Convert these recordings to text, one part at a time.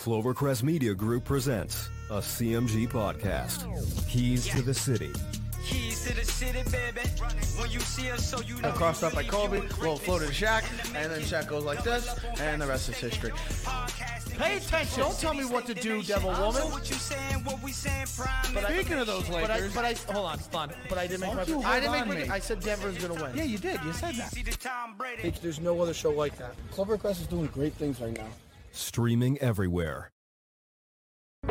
Clovercrest Media Group presents a CMG podcast. Keys to the City. Keys to the city, baby. When you see us, so you know. crossed up by Kobe, little floated to Shaq, and then Shaq goes like this, and the rest is history. Pay attention. Don't tell me what to do, Devil Woman. What you saying, what we saying, prime. But I- Speaking of those But I, Lakers, but I, hold on, hold on. But I didn't make my. Don't I didn't make my. me. I said Denver's gonna win. yeah, you did. You said that. See the Tom Brady. There's no other show like that. Clovercrest is doing great things right now. Streaming everywhere.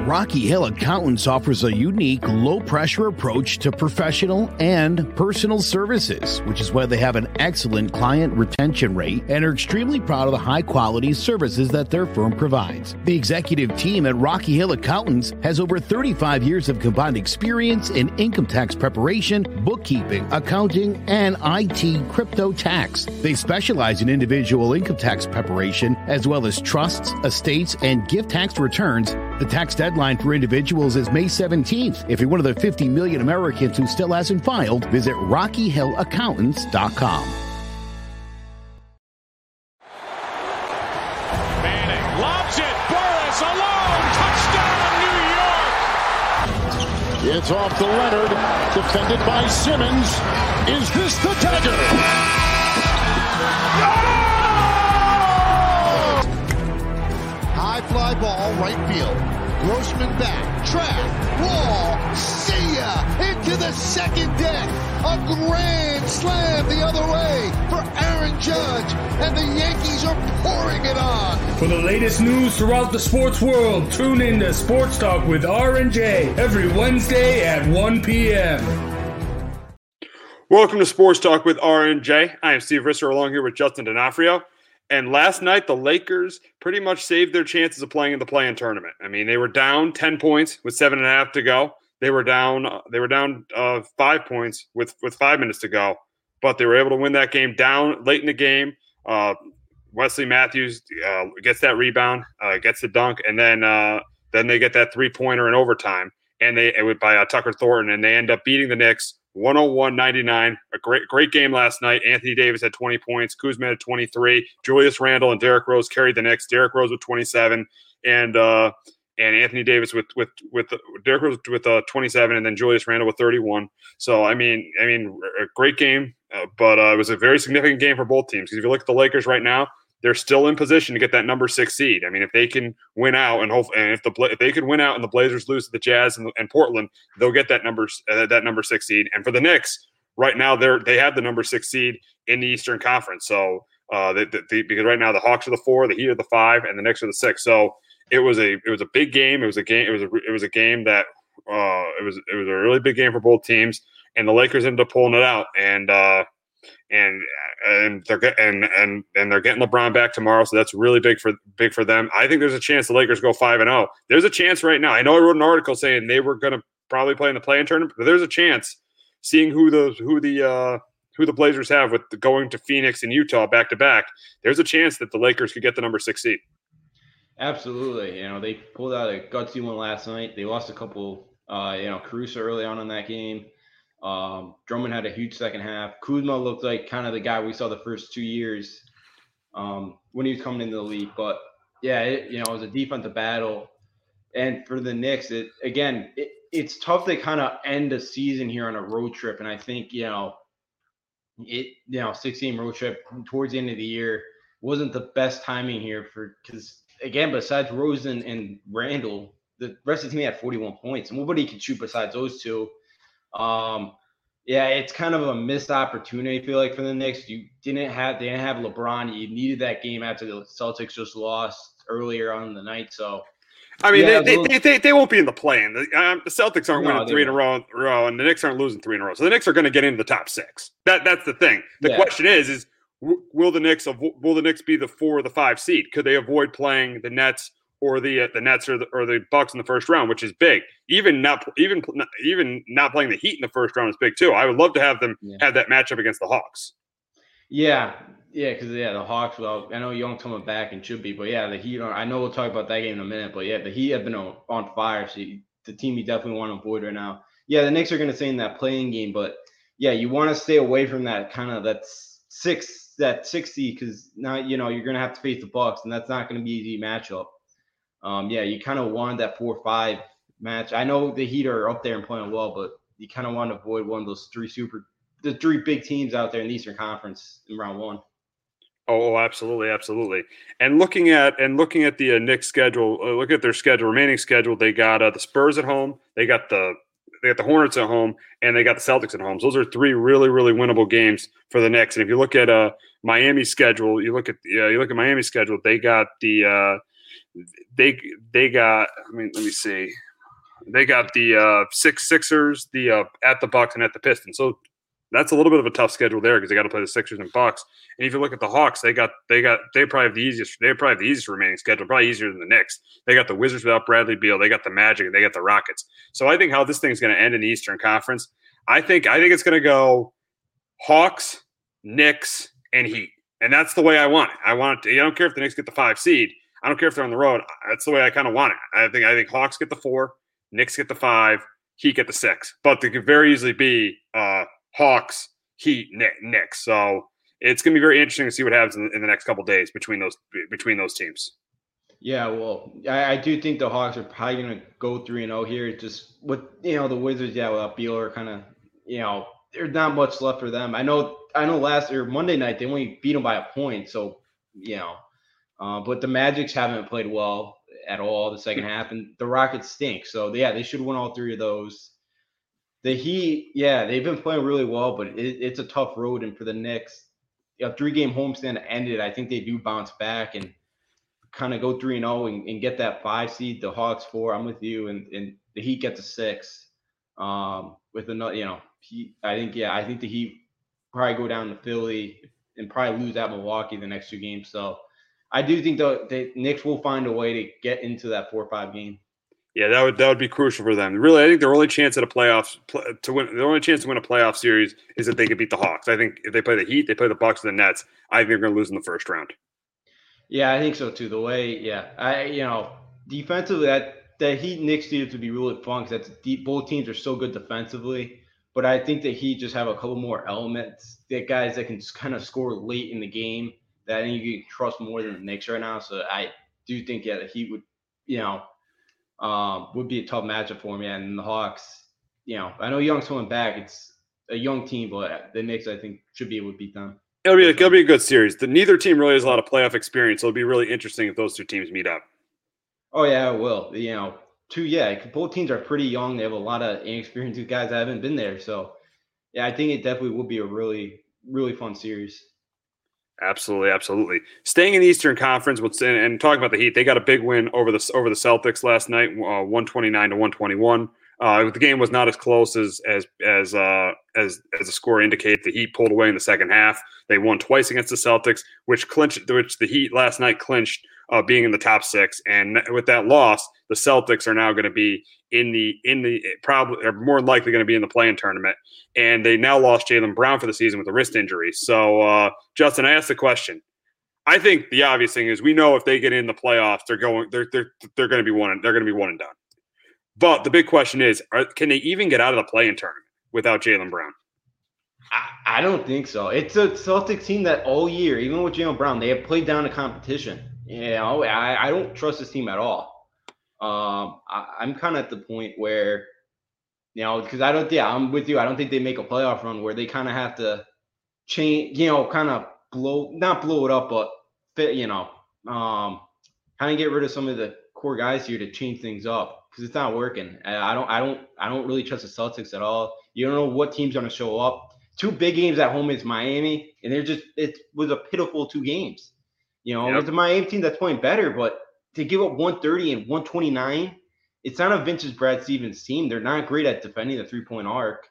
Rocky Hill Accountants offers a unique, low pressure approach to professional and personal services, which is why they have an excellent client retention rate and are extremely proud of the high quality services that their firm provides. The executive team at Rocky Hill Accountants has over 35 years of combined experience in income tax preparation, bookkeeping, accounting, and IT crypto tax. They specialize in individual income tax preparation as well as trusts, estates, and gift tax returns. The tax deadline for individuals is May 17th. If you're one of the 50 million Americans who still hasn't filed, visit RockyHillAccountants.com. Manning lobs it. Burress alone. Touchdown, New York. It's off to Leonard, defended by Simmons. Is this the dagger? High fly ball, right field. Grossman back, track, wall, see ya, into the second deck. A grand slam the other way for Aaron Judge, and the Yankees are pouring it on. For the latest news throughout the sports world, tune in to Sports Talk with R&J every Wednesday at 1 p.m. Welcome to Sports Talk with RNJ. I am Steve Risser along here with Justin D'Onofrio. And last night, the Lakers pretty much saved their chances of playing in the play-in tournament. I mean, they were down ten points with seven and a half to go. They were down. They were down uh, five points with with five minutes to go, but they were able to win that game down late in the game. Uh, Wesley Matthews uh, gets that rebound, uh, gets the dunk, and then uh, then they get that three pointer in overtime, and they it was by uh, Tucker Thornton, and they end up beating the Knicks 101-99. A great great game last night. Anthony Davis had 20 points, Kuzma had 23, Julius Randle and Derrick Rose carried the Knicks. Derrick Rose with 27, and uh, and Anthony Davis with with with Derrick Rose with uh, 27, and then Julius Randle with 31. So I mean, I mean, a great game, uh, but uh, it was a very significant game for both teams. Because if you look at the Lakers right now, they're still in position to get that number six seed. I mean, if they can win out and hope, and if the if they can win out and the Blazers lose to the Jazz and, and Portland, they'll get that number uh, that number six seed. And for the Knicks, right now they're they have the number six seed in the Eastern Conference. So uh, because right now the Hawks are the four, the Heat are the five, and the Knicks are the six. So it was a it was a big game. It was a game. It was a it was a game that uh, it was it was a really big game for both teams, and the Lakers ended up pulling it out. And uh, and and they're get, and and and they're getting LeBron back tomorrow, so that's really big for big for them. I think there's a chance the Lakers go five and zero. There's a chance right now. I know I wrote an article saying they were going to probably play in the play-in tournament, but there's a chance. Seeing who the who the uh, who the Blazers have with going to Phoenix and Utah back to back, there's a chance that the Lakers could get the number six seed. Absolutely. You know, they pulled out a gutsy one last night. They lost a couple, uh, you know, Caruso early on in that game. Um, Drummond had a huge second half. Kuzma looked like kind of the guy we saw the first two years um, when he was coming into the league. But yeah, it, you know, it was a defensive battle. And for the Knicks, it again, it, it's tough to kind of end a season here on a road trip. And I think, you know, it, you know, 16 road trip towards the end of the year wasn't the best timing here for because again, besides Rosen and Randle, the rest of the team had 41 points, and nobody could shoot besides those two. Um, yeah, it's kind of a missed opportunity. I feel like for the Knicks, you didn't have they didn't have LeBron. You needed that game after the Celtics just lost earlier on the night. So, I mean, Yeah, they, those- they, they, they won't be in the play-in. The, um, the Celtics aren't No, winning three in a row, row, and the Knicks aren't losing three in a row. So the Knicks are going to get into the top six. That that's the thing. The Yeah. question is, is will the Knicks will the Knicks be the four or the five seed? Could they avoid playing the Nets or the uh, the Nets or the, or the Bucks in the first round, which is big. Even not even even not playing the Heat in the first round is big too. I would love to have them have that matchup against the Hawks. Yeah, yeah, because yeah, the Hawks. Well, I know Young coming back and should be, but yeah, the Heat. Are, I know we'll talk about that game in a minute, but yeah, the Heat have been on, on fire. So you, the team you definitely want to avoid right now. Yeah, the Knicks are going to stay in that playing game, but yeah, you want to stay away from that kind of that six that sixty because now you know you're going to have to face the Bucks, and that's not going to be an easy matchup. Um, yeah, you kind of wanted that four or five match. I know the Heat are up there and playing well, but you kind of want to avoid one of those three super, the three big teams out there in the Eastern Conference in round one. Oh, absolutely, absolutely. And looking at and looking at the uh, Knicks schedule, uh, look at their schedule, remaining schedule. They got uh, the Spurs at home. They got the they got the Hornets at home, and they got the Celtics at home. So those are three really, really winnable games for the Knicks. And if you look at uh Miami's schedule, you look at uh, you look at Miami's schedule. They got the uh, they they got. I mean, let me see. They got the uh, six Sixers, the uh, at the Bucks, and at the Pistons. So that's a little bit of a tough schedule there because they got to play the Sixers and Bucks. And if you look at the Hawks, they got they got they probably have the easiest they probably have the easiest remaining schedule, probably easier than the Knicks. They got the Wizards without Bradley Beal, they got the Magic, and they got the Rockets. So I think how this thing's going to end in the Eastern Conference, I think I think it's going to go Hawks, Knicks, and Heat, and that's the way I want it. I want it. To, I don't care if the Knicks get the five seed. I don't care if they're on the road. That's the way I kind of want it. I think I think Hawks get the four, Knicks get the five, Heat get the six, but they could very easily be uh, Hawks Heat, Knicks. So it's going to be very interesting to see what happens in, in the next couple days between those between those teams. Yeah, well, I, I do think the Hawks are probably going to go three and zero oh here. Just with you know the Wizards, yeah, without Beal kind of you know there's not much left for them. I know, I know. Last or Monday night they only beat them by a point, so you know. Uh, but the Magics haven't played well at all the second half, and the Rockets stink. So yeah, they should win all three of those. The Heat, yeah, they've been playing really well, but it, it's a tough road. And for the Knicks, a three game homestand ended, I think they do bounce back and kind of go 3 and 0 and get that five seed. The Hawks four, I'm with you. And, and the Heat get to six. Um, with another, you know, he, I think, yeah, I think the Heat probably go down to Philly and probably lose at Milwaukee the next two games. So I do think the, the Knicks will find a way to get into that four or five game. Yeah, that would that would be crucial for them. Really, I think their only chance at a playoffs to win the only chance to win a playoff series is that they could beat the Hawks. I think if they play the Heat, they play the Bucks, and the Nets. I think they're going to lose in the first round. Yeah, I think so too. The way, yeah, I you know defensively that that Heat Knicks needed to be really fun because that's deep. Both teams are so good defensively, but I think that Heat just have a couple more elements. That guys that can just kind of score late in the game that I think you can trust more than the Knicks right now. So I do think yeah, the Heat would you know um, would be a tough matchup for me. And the Hawks, you know, I know Young's coming back. It's a young team, but the Knicks, I think, should be able to beat them. It'll be, it'll be a good series. The, neither team really has a lot of playoff experience, so it'll be really interesting if those two teams meet up. Oh yeah, it will. You know, two yeah, both teams are pretty young. They have a lot of inexperienced guys that haven't been there. So yeah, I think it definitely will be a really really fun series. Absolutely, absolutely. Staying in the Eastern Conference, and, and talking about the Heat, they got a big win over the over the Celtics last night, uh, one twenty nine to one twenty one. Uh, the game was not as close as as as uh, as as the score indicated. The Heat pulled away in the second half. They won twice against the Celtics, which clinched, which the Heat last night clinched uh, being in the top six. And with that loss, the Celtics are now going to be in the in the probably are more likely going to be in the play-in tournament. And they now lost Jaylen Brown for the season with a wrist injury. So uh, Justin, I asked the question. I think the obvious thing is we know if they get in the playoffs, they're going they're they're they're going to be one they're going to be one and done. But the big question is, are, can they even get out of the play-in tournament without Jaylen Brown? I, I, don't think so. It's a Celtics team that all year, even with Jaylen Brown, they have played down the competition. You know, I, I don't trust this team at all. Um, I, I'm kind of at the point where, you know, because I don't, yeah, I'm with you. I don't think they make a playoff run where they kind of have to change, you know, kind of blow, not blow it up, but fit, you know, um, kind of get rid of some of the core guys here to change things up because it's not working. I don't, I don't, I don't really trust the Celtics at all. You don't know what team's going to show up. Two big games at home is Miami, and they're just it was a pitiful two games. You know, yep. it's a Miami team that's playing better, but to give up 130 and 129, it's not a vintage Brad Stevens team. They're not great at defending the three point arc.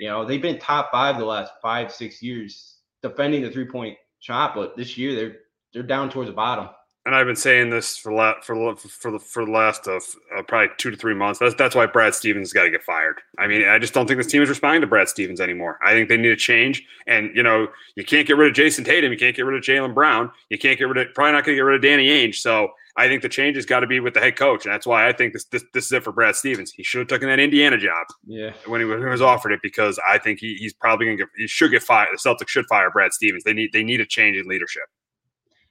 You know, they've been top five the last five, six years defending the three point shot, but this year they're they're down towards the bottom and I've been saying this for la- for for the for the last of uh, probably two to three months. That's that's why Brad Stevens has got to get fired. I mean, I just don't think this team is responding to Brad Stevens anymore. I think they need a change. And you know, you can't get rid of Jayson Tatum. You can't get rid of Jaylen Brown. You can't get rid of probably not going to get rid of Danny Ainge. So I think the change has got to be with the head coach, and that's why I think this this, this is it for Brad Stevens. He should have taken that Indiana job. Yeah, when he was, when he was offered it, because I think he, he's probably going to get he should get fired. The Celtics should fire Brad Stevens. They need they need a change in leadership.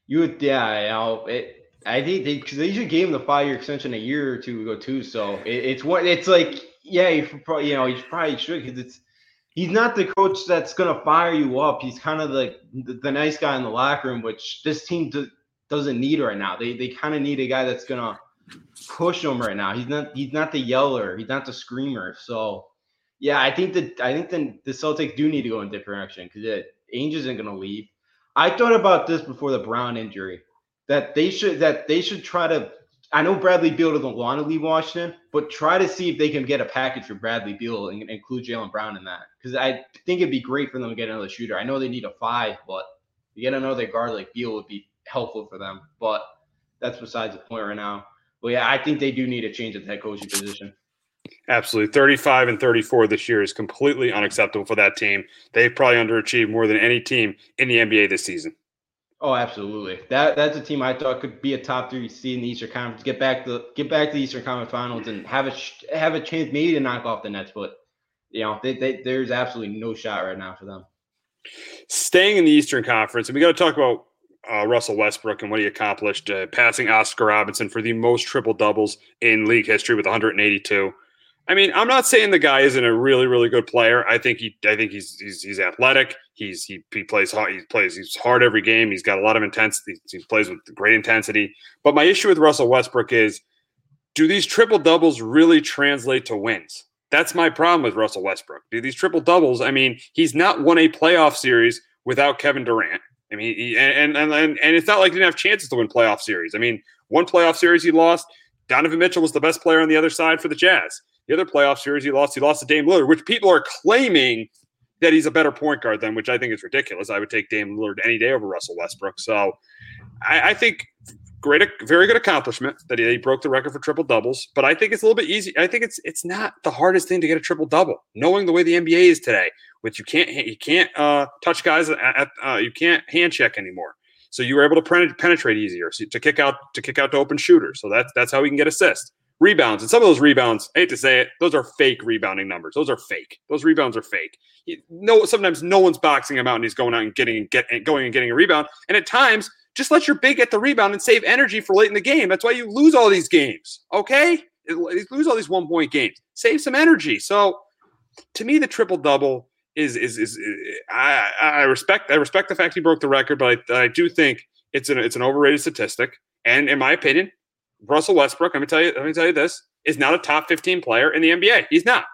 You would, yeah, you know, it I think they cause they usually gave him the five year extension a year or two ago too. So it, it's what it's like. Yeah, you probably you know you probably should because it's he's not the coach that's gonna fire you up. He's kind of like the, the, nice guy in the locker room, which this team do, doesn't need right now. They they kind of need a guy that's gonna push them right now. He's not he's not the yeller. He's not the screamer. So yeah, I think that I think the, the Celtics do need to go in different direction because Ainge isn't gonna leave. I thought about this before the Brown injury that they should that they should try to. I know Bradley Beal doesn't want to leave Washington, but try to see if they can get a package for Bradley Beal and include Jaylen Brown in that because I think it'd be great for them to get another shooter. I know they need a five, but to get another guard like Beal would be helpful for them. But that's besides the point right now. But yeah, I think they do need a change at the head coaching position. Absolutely. 35 and 34 this year is completely unacceptable for that team. They've probably underachieved more than any team in the NBA this season. Oh, absolutely. That that's a team I thought could be a top three seed in the Eastern Conference. Get back to get back to the Eastern Conference Finals and have a have a chance maybe to knock off the Nets, but you know they, they, there's absolutely no shot right now for them. Staying in the Eastern Conference, and we got to talk about uh, Russell Westbrook and what he accomplished, uh, passing Oscar Robinson for the most triple doubles in league history with 182. I mean, I'm not saying the guy isn't a really, really good player. I think he, I think he's he's, he's athletic. He's he, he plays hard. He plays he's hard every game. He's got a lot of intensity. He plays with great intensity. But my issue with Russell Westbrook is, do these triple doubles really translate to wins? That's my problem with Russell Westbrook. Do these triple doubles? I mean, he's not won a playoff series without Kevin Durant. I mean, he, and, and and and it's not like he didn't have chances to win playoff series. I mean, one playoff series he lost. Donovan Mitchell was the best player on the other side for the Jazz. The other playoff series he lost, he lost to Dame Lillard, which people are claiming that he's a better point guard than, which I think is ridiculous. I would take Dame Lillard any day over Russell Westbrook. So I, I think great, very good accomplishment that he, he, broke the record for triple doubles. But I think it's a little bit easy. I think it's it's not the hardest thing to get a triple double. Knowing the way the NBA is today, which you can't you can't uh, touch guys at, uh, you can't hand check anymore. So you were able to penetrate easier so to kick out to kick out to open shooters. So that's that's how he can get assists rebounds. And some of those rebounds, I hate to say it, those are fake rebounding numbers. Those are fake. Those rebounds are fake. no, sometimes no one's boxing him out and he's going out and getting and get going and getting a rebound. And at times, just let your big get the rebound and save energy for late in the game. That's why you lose all these games. Okay, you lose all these one point games. Save some energy. So, to me, the triple double is, is is is, I, I respect I respect the fact he broke the record, but I, I do think it's an it's an overrated statistic. And in my opinion, Russell Westbrook, let me tell you, let me tell you this, is not a top 15 player in the NBA. He's not.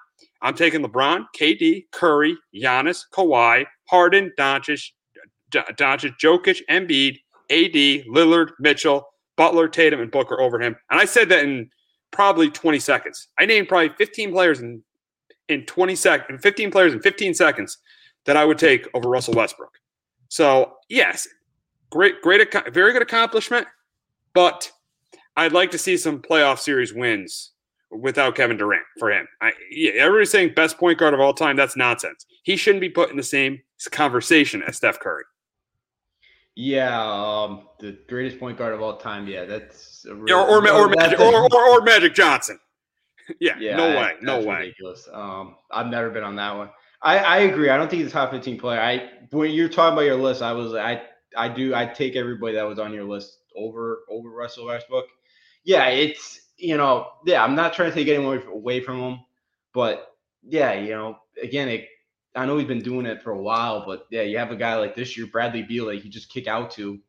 I'm taking LeBron, KD, Curry, Giannis, Kawhi, Harden, Doncic, Doncic, Jokic, Embiid, AD, Lillard, Mitchell, Butler, Tatum, and Booker over him. And I said that in probably 20 seconds. I named probably 15 players in in 20 seconds, 15 players in 15 seconds that I would take over Russell Westbrook. So yes, great, great, very good accomplishment, but I'd like to see some playoff series wins without Kevin Durant for him. I, yeah, everybody's saying best point guard of all time. That's nonsense. He shouldn't be put in the same conversation as Steph Curry. Yeah, um, the greatest point guard of all time. Yeah, that's real, or, or, or, Magic, or, or, or, Magic Johnson. yeah, yeah, no way, no way. Ridiculous. Um, I've never been on that one. I, I agree. I don't think he's a top 15 player. I when you're talking about your list, I was I I do I take everybody that was on your list over over Russell Westbrook yeah, it's you know, yeah, I'm not trying to take anyone away from him, but yeah, you know, again, it, I know he's been doing it for a while, but yeah, you have a guy like this year, Bradley Beal, that you just kick out to.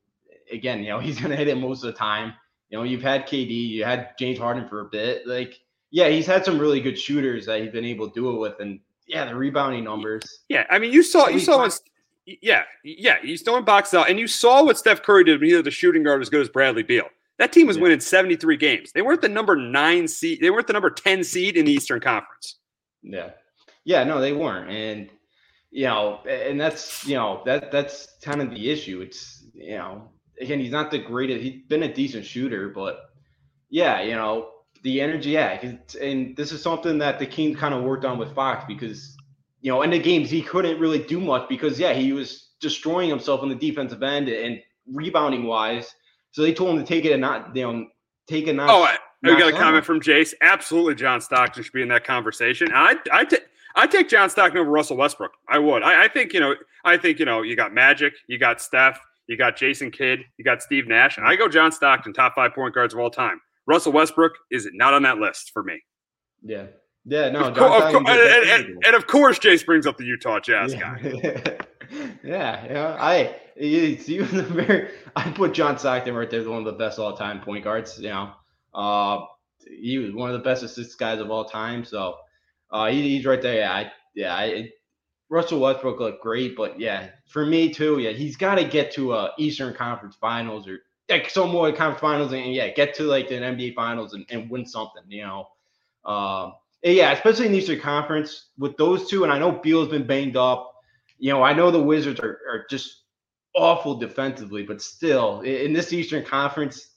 Again, you know, he's gonna hit it most of the time. You know, you've had KD, you had James Harden for a bit. Like, yeah, he's had some really good shooters that he's been able to do it with, and yeah, the rebounding numbers. Yeah, I mean, you saw you saw what, yeah, yeah, he's throwing boxes out, and you saw what Steph Curry did when he had the shooting guard as good as Bradley Beal. That team was yeah. winning 73 games. They weren't the number nine seed. They weren't the number 10 seed in the Eastern Conference. Yeah. Yeah, no, they weren't. And, you know, and that's, you know, that that's kind of the issue. It's, you know, again, he's not the greatest. He's been a decent shooter, but yeah, you know, the energy, yeah. And this is something that the King kind of worked on with Fox because, you know, in the games, he couldn't really do much because, yeah, he was destroying himself on the defensive end and rebounding wise so they told him to take it and not, you know, take it not. Oh, I, I got a comment from Jace. Absolutely, John Stockton should be in that conversation. I, I, t- I take John Stockton over Russell Westbrook. I would. I, I think you know. I think you know. You got Magic. You got Steph. You got Jason Kidd. You got Steve Nash. And I go John Stockton, top five point guards of all time. Russell Westbrook is not on that list for me. Yeah. Yeah, no. Of co- of co- and, and, and, and, of course, Jace brings up the Utah Jazz yeah. guy. yeah, yeah. I it's even the very. I put John Stockton right there as one of the best all time point guards. You know, uh, he was one of the best assist guys of all time. So uh, he, he's right there. Yeah, I, yeah. I, Russell Westbrook looked great, but yeah, for me too. Yeah, he's got to get to a Eastern Conference Finals or like some more conference finals, and yeah, get to like an NBA Finals and, and win something. You know. Um, yeah, especially in the Eastern Conference with those two, and I know Beal's been banged up. You know, I know the Wizards are, are just awful defensively, but still, in this Eastern Conference,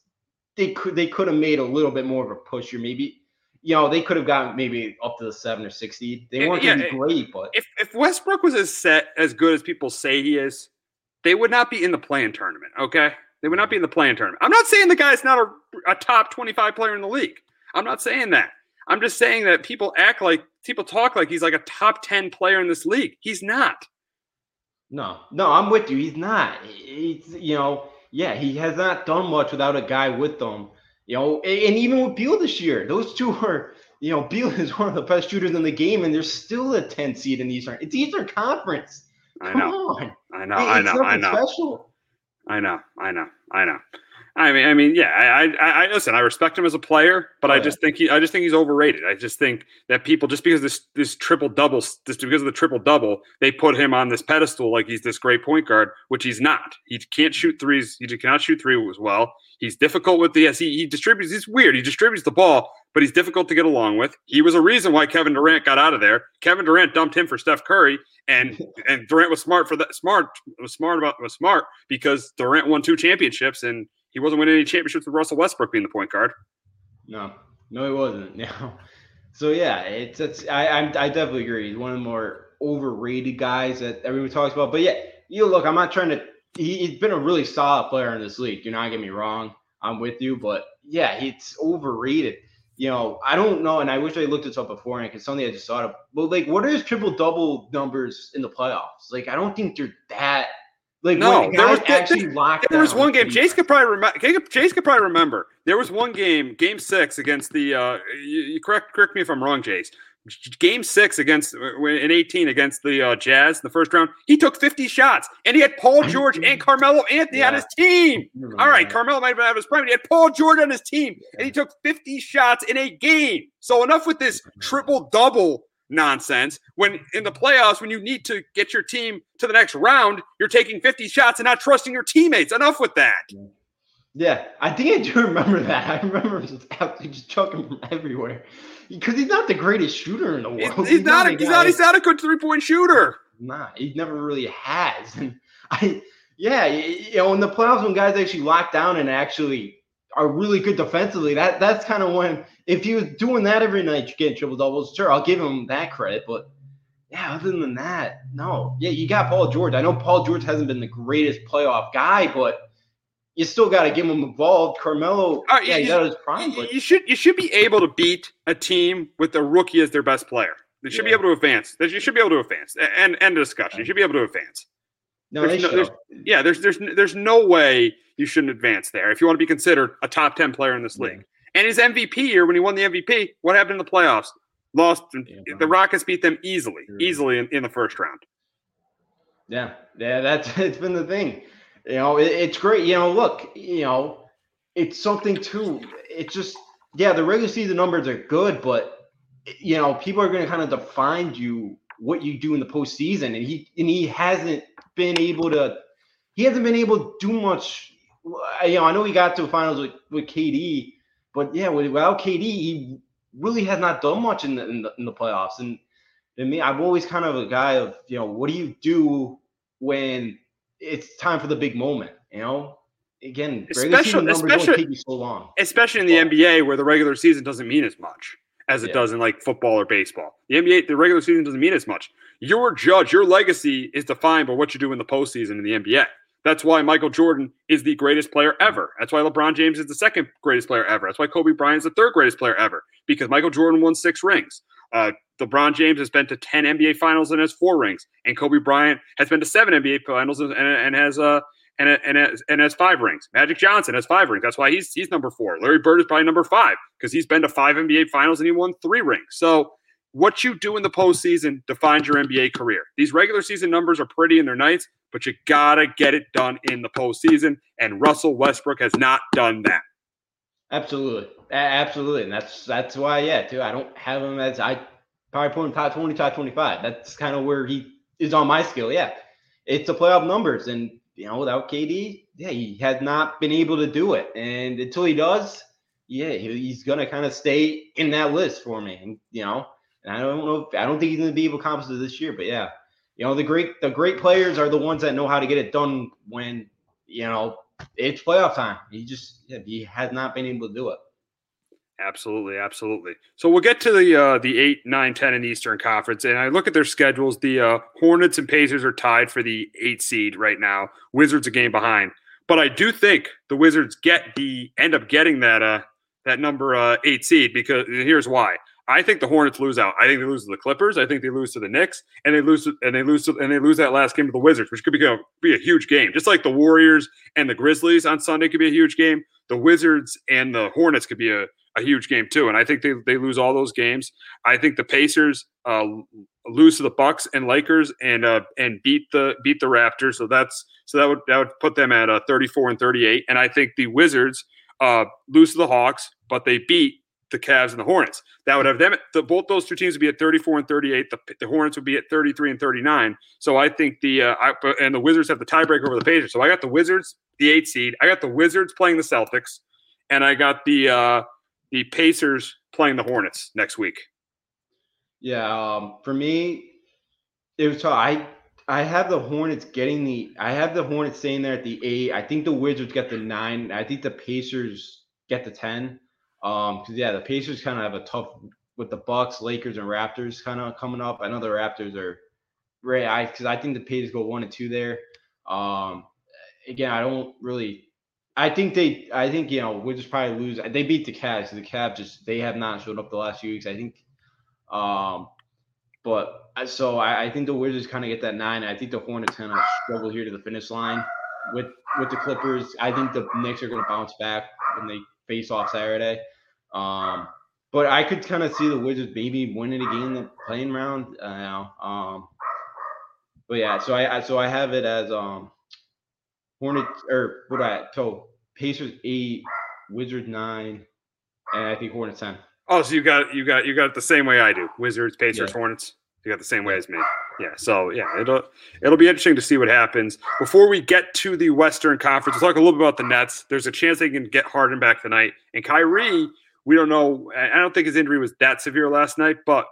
they could they could have made a little bit more of a push or maybe you know they could have gotten maybe up to the seven or sixty. They weren't yeah, be eh, great, but if if Westbrook was as set as good as people say he is, they would not be in the play-in tournament. Okay, they would not be in the play-in tournament. I'm not saying the guy's not a, a top twenty five player in the league. I'm not saying that. I'm just saying that people act like people talk like he's like a top 10 player in this league. He's not. No, no, I'm with you. He's not. It's you know, yeah, he has not done much without a guy with them. You know, and even with Beal this year, those two are, you know, Beal is one of the best shooters in the game, and they're still a 10 seed in the Eastern. It's Eastern Conference. I know. On. I know. I know. I know. Special. I know. I know. I know. I mean, I mean, yeah. I, I, I listen. I respect him as a player, but oh, I just yeah. think he, I just think he's overrated. I just think that people, just because this this triple double, just because of the triple double, they put him on this pedestal like he's this great point guard, which he's not. He can't shoot threes. He cannot shoot three as well. He's difficult with the yes. He, he distributes. He's weird. He distributes the ball, but he's difficult to get along with. He was a reason why Kevin Durant got out of there. Kevin Durant dumped him for Steph Curry, and and Durant was smart for that. Smart was smart about was smart because Durant won two championships and he wasn't winning any championships with Russell Westbrook being the point guard. No, no, he wasn't. No. So yeah, it's it's I I'm, I definitely agree. He's one of the more overrated guys that everyone talks about. But yeah, you look, I'm not trying to. He, has been a really solid player in this league. You're not get me wrong. I'm with you, but yeah, it's overrated. You know, I don't know, and I wish I looked this up beforehand because something I just thought of. But like, what are his triple double numbers in the playoffs? Like, I don't think they're that like no, there was actually locked. There was one game. Chase could probably remember. Chase could probably remember. There was one game, Game Six against the. Uh, you, you correct correct me if I'm wrong, Chase. Game six against uh, in 18 against the uh, Jazz in the first round, he took 50 shots and he had Paul George and Carmelo Anthony yeah. on his team. All right, Carmelo might have been out of his prime. He had Paul George on his team yeah. and he took 50 shots in a game. So enough with this triple double nonsense. When in the playoffs, when you need to get your team to the next round, you're taking 50 shots and not trusting your teammates. Enough with that. Yeah, I think I do remember that. I remember just just chucking from everywhere because he's not the greatest shooter in the world. He's, he's, he's not. A, he's not. He's not a good three point shooter. Nah, he never really has. And I, yeah, you know, in the playoffs when guys actually lock down and actually are really good defensively, that that's kind of when if he was doing that every night, you get triple doubles. Sure, I'll give him that credit, but yeah, other than that, no. Yeah, you got Paul George. I know Paul George hasn't been the greatest playoff guy, but you still got to give him involved. Carmelo, uh, yeah, you, got his prime. But you should you should be able to beat a team with a rookie as their best player. They should yeah. be able to advance. You should be able to advance. And end discussion. You should be able to advance. No, there's no there's, yeah, there's there's there's no way you shouldn't advance there if you want to be considered a top ten player in this league. And his MVP year, when he won the MVP, what happened in the playoffs? Lost. Yeah, the Rockets beat them easily, easily in, in, the first round. Yeah, yeah, that's it's been the thing. You know, it, it's great. You know, look, you know, it's something too. It's just yeah, the regular season numbers are good, but you know, people are going to kind of define you what you do in the postseason, and he and he hasn't been able to. He hasn't been able to do much. You know, I know he got to the finals with, with KD, but yeah, without KD, he really has not done much in the in the, in the playoffs. And to me, I'm always kind of a guy of you know, what do you do when it's time for the big moment? You know, again, especially especially so long, especially in the but, NBA where the regular season doesn't mean as much as it yeah. does in like football or baseball. The NBA, the regular season doesn't mean as much. Your judge, your legacy is defined by what you do in the postseason in the NBA. That's why Michael Jordan is the greatest player ever. That's why LeBron James is the second greatest player ever. That's why Kobe Bryant is the third greatest player ever because Michael Jordan won six rings. Uh, LeBron James has been to 10 NBA finals and has four rings. And Kobe Bryant has been to seven NBA finals and, and has uh, and and has, and has five rings. Magic Johnson has five rings. That's why he's he's number four. Larry Bird is probably number five because he's been to five NBA Finals and he won three rings. So what you do in the postseason defines your NBA career. These regular season numbers are pretty in their nights, but you gotta get it done in the postseason. And Russell Westbrook has not done that. Absolutely, absolutely, and that's that's why, yeah, too. I don't have him as I probably put him top twenty, top twenty-five. That's kind of where he is on my scale. Yeah, it's the playoff numbers, and you know, without KD, yeah, he has not been able to do it, and until he does, yeah, he's gonna kind of stay in that list for me, and you know, and I don't know, if, I don't think he's gonna be able to accomplish this year, but yeah, you know, the great the great players are the ones that know how to get it done when you know it's playoff time. He just he has not been able to do it. Absolutely, absolutely. So we'll get to the uh, the eight, nine, ten in the Eastern Conference, and I look at their schedules. The uh, Hornets and Pacers are tied for the eight seed right now. Wizards a game behind, but I do think the Wizards get the end up getting that uh, that number uh, eight seed because here's why. I think the Hornets lose out. I think they lose to the Clippers. I think they lose to the Knicks, and they lose to, and they lose to, and they lose that last game to the Wizards, which could be a, be a huge game. Just like the Warriors and the Grizzlies on Sunday could be a huge game. The Wizards and the Hornets could be a, a huge game too. And I think they, they lose all those games. I think the Pacers uh, lose to the Bucks and Lakers and uh, and beat the beat the Raptors. So that's so that would that would put them at uh, 34 and 38. And I think the Wizards uh, lose to the Hawks, but they beat the Cavs and the Hornets. That would have them. The, both those two teams would be at 34 and 38. The, the Hornets would be at 33 and 39. So I think the uh, I, and the Wizards have the tiebreaker over the Pacers. So I got the Wizards, the eight seed. I got the Wizards playing the Celtics, and I got the uh, the Pacers playing the Hornets next week. Yeah, um, for me, it was I I have the Hornets getting the I have the Hornets staying there at the eight. I think the Wizards get the nine. I think the Pacers get the ten. Um, because yeah, the Pacers kind of have a tough with the Bucks, Lakers, and Raptors kind of coming up. I know the Raptors are right. I because I think the Pacers go one and two there. Um, again, I don't really. I think they. I think you know we'll just probably lose. They beat the Cavs. The Cavs just they have not showed up the last few weeks. I think. Um, but so I, I think the Wizards kind of get that nine. I think the Hornets kind of struggle here to the finish line with with the Clippers. I think the Knicks are going to bounce back when they face off Saturday. Um, but I could kind of see the Wizards maybe winning a game the playing round. Uh, now. Um, but yeah, so I, I so I have it as um Hornets or what do I so Pacers eight, Wizards nine, and I think Hornets ten. Oh, so you got you got you got it the same way I do. Wizards, Pacers, yeah. Hornets. You got the same way as me. Yeah. So yeah, it'll it'll be interesting to see what happens. Before we get to the Western Conference, let's talk a little bit about the Nets. There's a chance they can get Harden back tonight, and Kyrie we don't know. I don't think his injury was that severe last night, but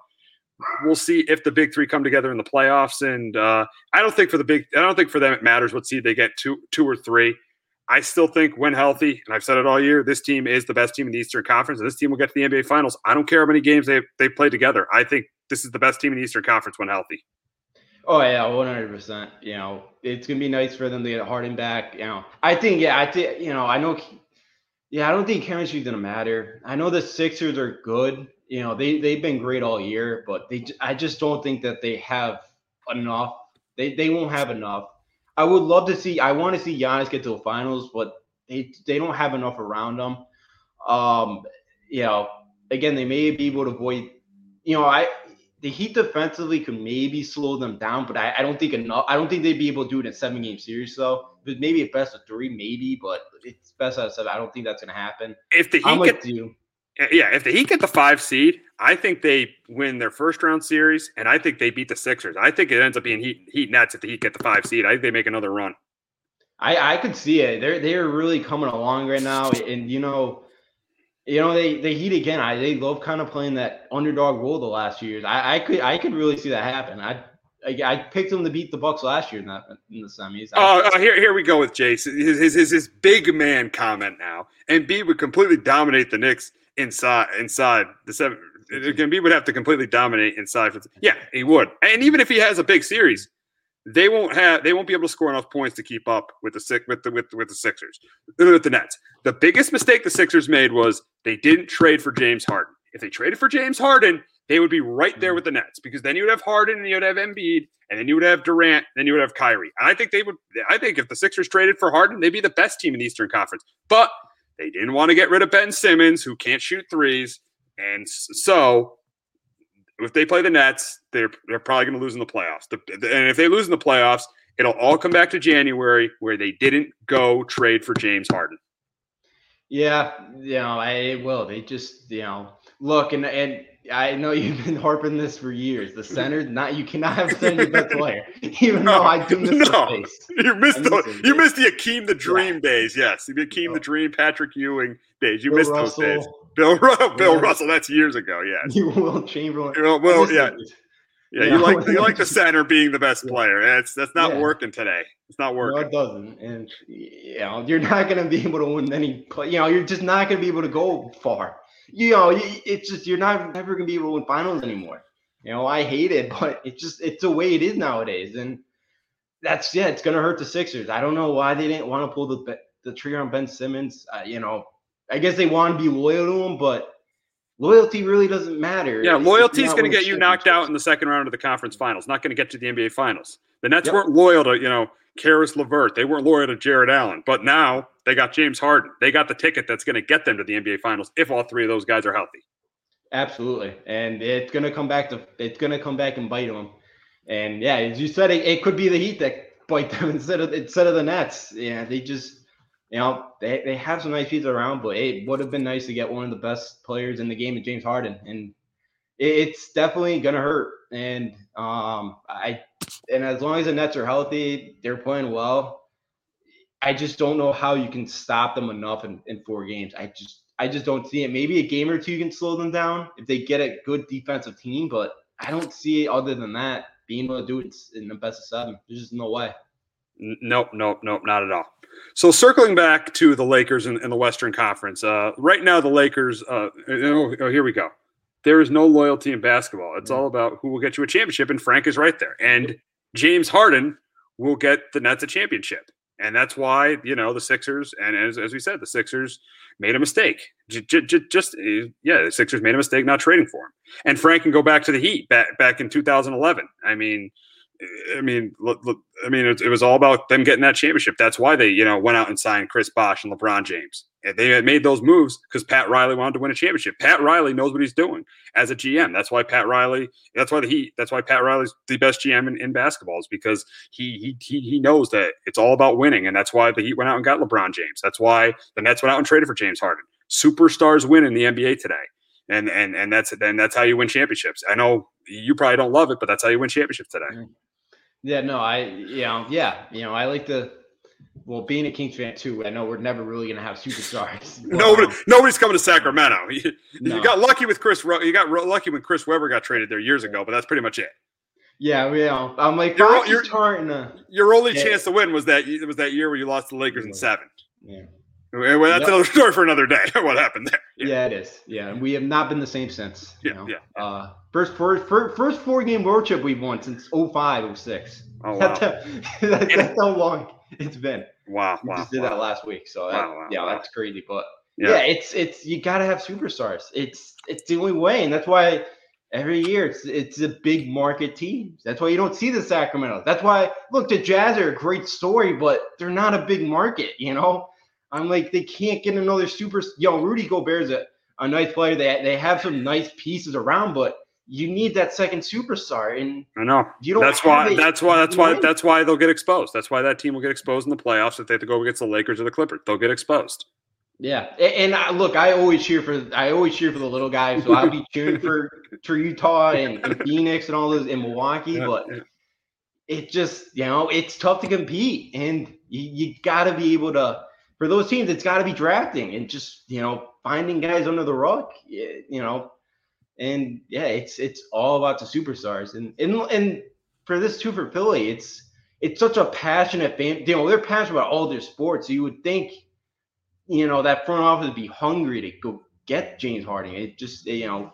we'll see if the big three come together in the playoffs. And uh, I don't think for the big, I don't think for them it matters what seed they get two, two or three. I still think when healthy, and I've said it all year, this team is the best team in the Eastern Conference, and this team will get to the NBA Finals. I don't care how many games they they play together. I think this is the best team in the Eastern Conference when healthy. Oh yeah, one hundred percent. You know, it's gonna be nice for them to get Harden back. You know, I think yeah, I think you know, I know yeah, I don't think chemistry is gonna matter. I know the Sixers are good. You know, they they've been great all year, but they I just don't think that they have enough. They they won't have enough. I would love to see. I want to see Giannis get to the finals, but they they don't have enough around them. Um, you know, again, they may be able to avoid. You know, I the Heat defensively could maybe slow them down, but I, I don't think enough. I don't think they'd be able to do it in a seven game series though. But maybe a best of three, maybe, but it's best out of seven. I don't think that's gonna happen. If the Heat get you. Yeah, if the Heat get the five seed, I think they win their first round series, and I think they beat the Sixers. I think it ends up being Heat Heat Nets if the Heat get the five seed. I think they make another run. I, I could see it. They're they're really coming along right now, and you know you know, they they heat again. I they love kind of playing that underdog role the last few years. I, I could I could really see that happen. I I, I picked them to beat the Bucks last year in, that, in the semis. Oh, uh, here here we go with Jace. His, his his his big man comment now. Embiid would completely dominate the Knicks inside inside the seven. B would have to completely dominate inside. Yeah, he would. And even if he has a big series, they won't have they won't be able to score enough points to keep up with the with the with, with the Sixers with the Nets. The biggest mistake the Sixers made was they didn't trade for James Harden. If they traded for James Harden, they would be right there hmm. with the Nets because then you would have Harden and you would have Embiid and then you would have Durant, then you would have Kyrie. And I think they would. I think if the Sixers traded for Harden, they'd be the best team in the Eastern Conference. But they didn't want to get rid of Ben Simmons, who can't shoot threes, and so if they play the Nets, they're they're probably going to lose in the playoffs. The, and if they lose in the playoffs, it'll all come back to January where they didn't go trade for James Harden. Yeah, you know, I will. They just, you know, look and and I know you've been harping this for years. The center, not you cannot have center best player, even No, though I do miss no. You missed I the miss you missed the Hakeem the Dream days. Yes, the Hakeem the Dream, Patrick Ewing days. You Bill missed Russell. those days. Bill Bill Yeah. Russell. That's years ago. Yes. You Wilt Chamberlain. Well, I well, miss yeah. Yeah, you like you like the center being the best player. That's that's not Yeah. working today. It's not working. No, it doesn't. And you know, you're not going to be able to win any play. You know, you're just not going to be able to go far. You know, it's just you're not never going to be able to win finals anymore. You know, I hate it, but it's just it's the way it is nowadays, and that's yeah, it's going to hurt the Sixers. I don't know why they didn't want to pull the the trigger on Ben Simmons. Uh, you know, I guess they want to be loyal to him, but loyalty really doesn't matter. Yeah, loyalty is going to get you knocked out in the second round of the conference finals. Not going to get to the NBA finals. The Nets Yep. weren't loyal to you know Caris LeVert. They weren't loyal to Jarrett Allen. But now they got James Harden. They got the ticket that's going to get them to the NBA finals if all three of those guys are healthy. Absolutely, and it's gonna come back to it's gonna come back and bite them. And yeah, as you said, it, it could be the Heat that bite them instead of instead of the Nets. Yeah, they just you know they, they have some nice pieces around, but it would have been nice to get one of the best players in the game, James Harden, and it, it's definitely gonna hurt. And um, I and as long as the Nets are healthy, they're playing well. I just don't know how you can stop them enough in, in four games. I just I just don't see it. Maybe a game or two can slow them down if they get a good defensive team, but I don't see it other than that being able to do it in the best of seven. There's just no way. Nope, nope, nope, not at all. So circling back to the Lakers in, in the Western Conference, uh, right now the Lakers. Uh, oh, oh, here we go. There is no loyalty in basketball. It's all about who will get you a championship, and Frank is right there. And James Harden will get the Nets a championship, and that's why you know the Sixers. And as, as we said, the Sixers made a mistake. J- j- j- just uh, yeah, the Sixers made a mistake not trading for him. And Frank can go back to the Heat back back in 2011. I mean, I mean, look, look, I mean, it, it was all about them getting that championship. That's why they, you know, went out and signed Chris Bosh and LeBron James. And They made those moves because Pat Riley wanted to win a championship. Pat Riley knows what he's doing as a GM. That's why Pat Riley. That's why the Heat. That's why Pat Riley's the best GM in, in basketball is because he he he knows that it's all about winning, and that's why the Heat went out and got LeBron James. That's why the Nets went out and traded for James Harden. Superstars win in the NBA today and and and that's then that's how you win championships. I know you probably don't love it, but that's how you win championships today. Yeah, no, I you know, yeah, you know, I like the well, being a Kings fan too. I know we're never really gonna have superstars. Nobody, um, nobody's coming to Sacramento. You, No. you got lucky with Chris. Ro- You got ro- lucky when Chris Webber got traded there years ago, but that's pretty much it. yeah, you know, I'm like You're- Fox is you're- starting to Your only Yeah. chance to win was that it was that year where you lost the Lakers in seven. Yeah. Well, that's Yep. another story for another day. what happened there? Yeah. it is. Yeah, and we have not been the same since. you Yeah, know. yeah. Uh, first, first, first, four game road trip we've won since 05, 06. Oh wow! That's, how, that's how long it's been. Wow! We Wow! just did wow. that last week, so that- Wow, wow, yeah, that's crazy. But Yeah. yeah. it's it's you gotta have superstars. It's it's the only way, and that's why every year it's it's a big market team. That's why you don't see the Sacramento. That's why look, the Jazz are a great story, but they're not a big market. You know, I'm like they can't get another super. Yo, Rudy Gobert's a, a nice player. They they have some nice pieces around, but you need that second superstar, and I know. You don't that's why. it. That's why. That's why. That's why they'll get exposed. That's why that team will get exposed in the playoffs if they have to go against the Lakers or the Clippers. They'll get exposed. Yeah, A- and I, look, I always cheer for I always cheer for the little guys. So I'll be cheering for for Utah and, and Phoenix and all those in Milwaukee. But it just you know it's tough to compete, and you, you got to be able to for those teams. It's got to be drafting and just you know finding guys under the rug. You know, and yeah, it's it's all about the superstars, and and and for this too for Philly, it's it's such a passionate fan. You know, they're passionate about all their sports. So you would think you know, that front office would be hungry to go get James Harden. It just, you know,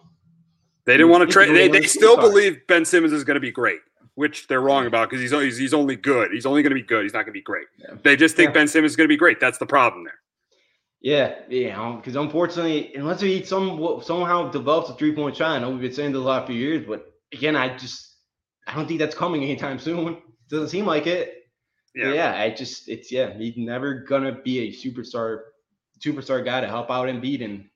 They didn't want to trade. They, they still believe Ben Simmons is going to be great, which they're wrong about because he's, he's he's only good. He's only going to be good. He's not going to be great. They just think Yeah. Ben Simmons is going to be great. That's the problem there. Yeah, know, because um, unfortunately, unless he some somehow develops a three point shot, I know we've been saying this the last few years, but again, I just I don't think that's coming anytime soon. Doesn't seem like it. Yeah, yeah. I just it's yeah, he's never gonna be a superstar superstar guy to help out Embiid, and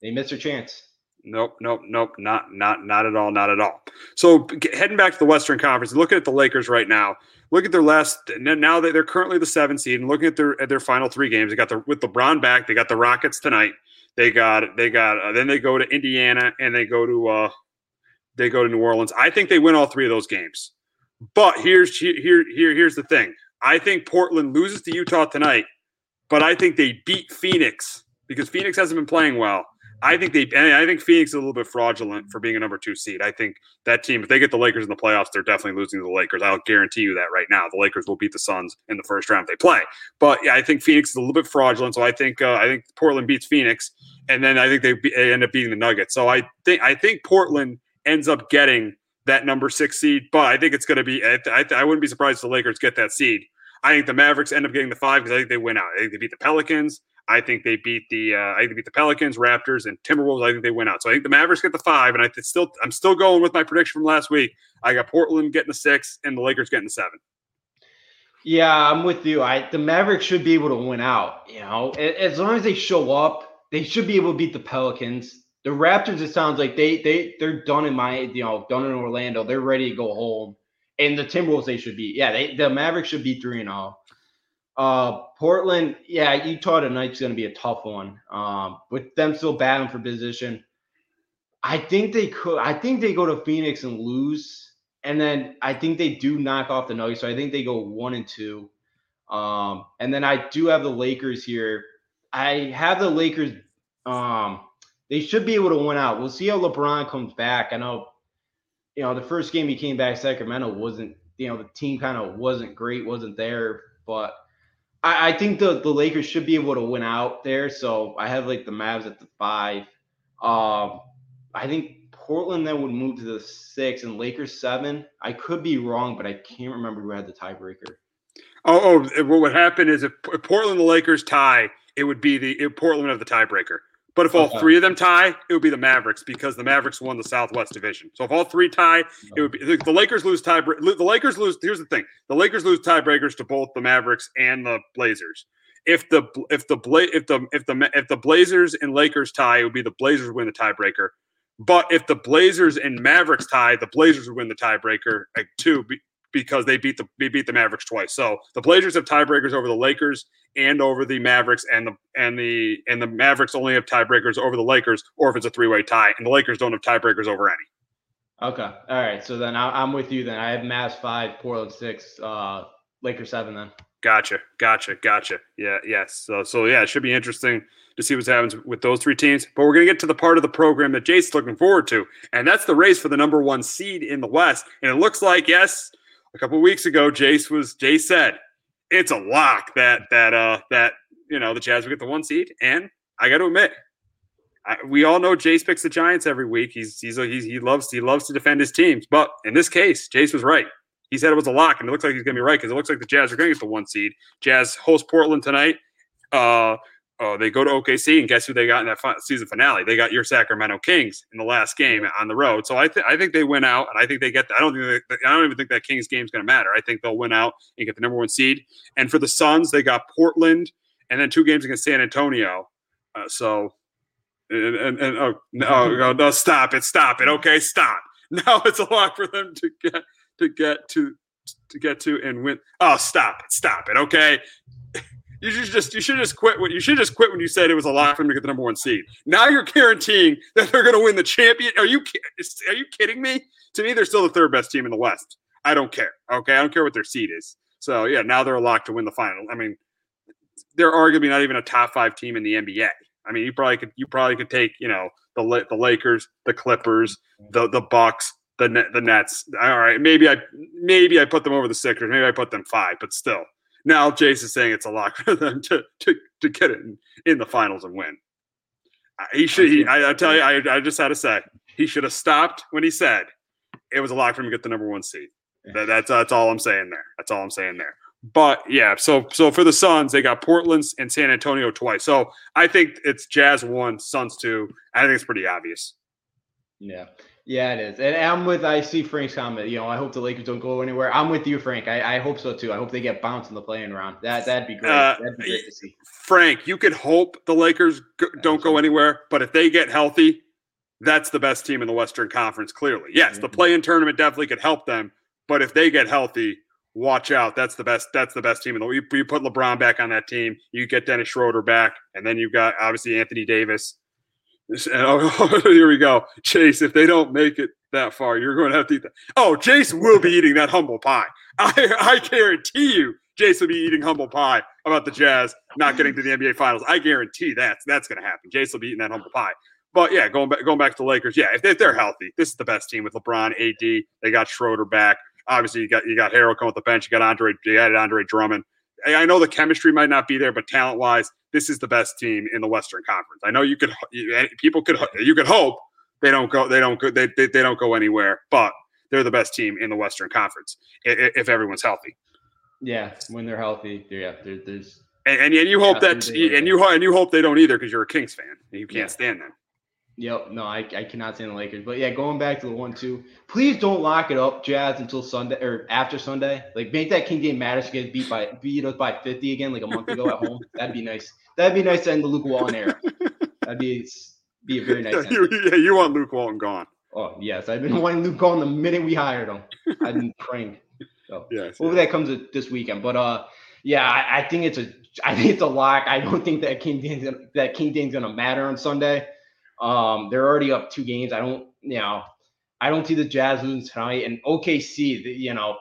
they missed their chance. Nope, nope, nope, not not not at all, not at all. So heading back to the Western Conference, looking at the Lakers right now. Look at their last. Now that they're currently the seventh seed, and looking at their at their final three games, they got the with LeBron back. They got the Rockets tonight. They got they got uh, then they go to Indiana and they go to uh they go to New Orleans. I think they win all three of those games. But here's here here here's the thing. I think Portland loses to Utah tonight, but I think they beat Phoenix because Phoenix hasn't been playing well. I think they, I think Phoenix is a little bit fraudulent for being a number two seed. I think that team, if they get the Lakers in the playoffs, they're definitely losing to the Lakers. I'll guarantee you that right now. The Lakers will beat the Suns in the first round if they play. But yeah, I think Phoenix is a little bit fraudulent. So I think, uh, I think Portland beats Phoenix, and then I think they, be, they end up beating the Nuggets. So I think, I think Portland ends up getting that number six seed. But I think it's going to be. I, I, I, wouldn't be surprised if the Lakers get that seed. I think the Mavericks end up getting the five because I think they win out. I think they beat the Pelicans. I think they beat the. Uh, I think they beat the Pelicans, Raptors, and Timberwolves. I think they win out. So I think the Mavericks get the five, and I still. I'm still going with my prediction from last week. I got Portland getting the six, and the Lakers getting the seven. Yeah, I'm with you. I the Mavericks should be able to win out. You know, as long as they show up, they should be able to beat the Pelicans the Raptors, it sounds like they they they're done in my you know done in Orlando. They're ready to go home. And the Timberwolves, they should be yeah. They the Mavericks should be three and all. Uh, Portland, yeah, Utah tonight's going to be a tough one. Um, with them still battling for position, I think they could. I think they go to Phoenix and lose, and then I think they do knock off the Nuggets. So I think they go one and two. Um, and then I do have the Lakers here. I have the Lakers. Um, they should be able to win out. We'll see how LeBron comes back. I know, you know, the first game he came back, Sacramento wasn't, you know, the team kind of wasn't great, wasn't there, but I, I, think the the Lakers should be able to win out there. So I have like the Mavs at the five. Um, I think Portland then would move to the six and Lakers seven. I could be wrong, but I can't remember who had the tiebreaker. Oh, oh, what would happen is if Portland the Lakers tie, it would be the Portland of the tiebreaker. But if all okay. three of them tie, it would be the Mavericks because the Mavericks won the Southwest Division. So if all three tie, it would be the Lakers lose tie. The Lakers lose. Here's the thing: the Lakers lose tiebreakers to both the Mavericks and the Blazers. If the if the if the if the if the Blazers and Lakers tie, it would be the Blazers win the tiebreaker. But if the Blazers and Mavericks tie, the Blazers would win the tiebreaker like, too because they beat the they beat the Mavericks twice. So the Blazers have tiebreakers over the Lakers and over the Mavericks, and the and the and the Mavericks only have tiebreakers over the Lakers, or if it's a three way tie, and the Lakers don't have tiebreakers over any. Okay, all right. So then I, am with you. Then I have Mavs five, Portland six, uh, Lakers seven. Then. Gotcha, gotcha, gotcha. Yeah, yes. So so yeah, it should be interesting to see what happens with those three teams. But we're going to get to the part of the program that Jace's looking forward to, and that's the race for the number one seed in the West. And it looks like yes, a couple weeks ago, Jace was Jace said it's a lock that that uh that you know the Jazz will get the one seed, and I got to admit, I, we all know Jace picks the Giants every week. He's he's, he's he loves he loves to defend his teams, but in this case, Jace was right. He said it was a lock, and it looks like he's going to be right because it looks like the Jazz are going to get the one seed. Jazz host Portland tonight. Uh, Oh, they go to OKC, and guess who they got in that season finale? They got your Sacramento Kings in the last game on the road. So I, th- I think they win out, and I think they get. The, I don't think they, I don't even think that Kings game is going to matter. I think they'll win out and get the number one seed. And for the Suns, they got Portland, and then two games against San Antonio. Uh, so, and, and, and oh, no, no, stop it, stop it. Okay, stop. Now it's a lock for them to get to get to to get to and win. Oh, stop it, stop it. Okay, you should just you should just quit. When, you should just quit when you said it was a lock for them to get the number one seed. Now you're guaranteeing that they're going to win the champion. Are you are you kidding me? To me, they're still the third best team in the West. I don't care. Okay, I don't care what their seed is. So yeah, now they're a lock to win the final. I mean, they're arguably not even a top five team in the NBA. I mean, you probably could you probably could take you know the the Lakers, the Clippers, the the Bucks, the the Nets. All right, maybe I maybe I put them over the Sixers. Maybe I put them five, but still, now Jace is saying it's a lock for them to to, to get it in, in the finals and win. Uh, he should. He, I, I tell you, I, I just had to say he should have stopped when he said it was a lock for him to get the number one seed. That, that's that's all I'm saying there. That's all I'm saying there. But yeah, so so for the Suns, they got Portland's and San Antonio twice. So I think it's Jazz one, Suns two. I think it's pretty obvious. Yeah. Yeah, it is. And I'm with I see Frank's comment. You know, I hope the Lakers don't go anywhere. I'm with you, Frank. I, I hope so too. I hope they get bounced in the play-in round. That that'd be great. Uh, that'd be great to see. Frank, you could hope the Lakers go, don't go anywhere, but if they get healthy, that's the best team in the Western Conference, clearly. Yes, mm-hmm. the play in tournament definitely could help them, but if they get healthy, watch out. That's the best. That's the best team in the. You, you put LeBron back on that team. You get Dennis Schroeder back, and then you've got obviously Anthony Davis. Oh, here we go, Jace. If they don't make it that far, you're going to have to eat that. Oh, Jason will be eating that humble pie. I, I guarantee you, Jason will be eating humble pie about the Jazz not getting to the NBA Finals. I guarantee that's that's going to happen. Jason will be eating that humble pie. But yeah, going back going back to the Lakers, yeah, if, they, if they're healthy, this is the best team with LeBron, AD. They got Schroeder back. Obviously, you got you got Harrell coming with the bench. You got Andre. You added Andre Drummond. I know the chemistry might not be there, but talent wise, this is the best team in the Western Conference. I know you could eh, people could you could hope they don't go they don't go they, they, they don't go anywhere, but they're the best team in the Western Conference if, if everyone's healthy. Yeah, when they're healthy, yeah, there, there's and, and, and you hope that and you and you hope they don't either because you're a Kings fan and you can't yeah. stand them. Yep. No, I, I cannot stand the Lakers. But yeah, going back to the one two, please don't lock it up, Jazz, until Sunday or after Sunday. Like make that King game matter. So get beat by beat us by 50 again, like a month ago at home. That'd be nice. That'd be nice to end the Luke Walton era. That'd be be a very nice. Yeah, you, yeah, you want Luke Walton gone. Oh yes, I've been wanting Luke gone the minute we hired him. I've been praying. So yeah, hopefully that comes this weekend. But uh, yeah, I, I, think it's a I think it's a lock. I don't think that King Ding's that King Ding's gonna matter on Sunday. Um, they're already up two games. I don't, you know, I don't see the Jazz losing tonight. And OKC, the, you know,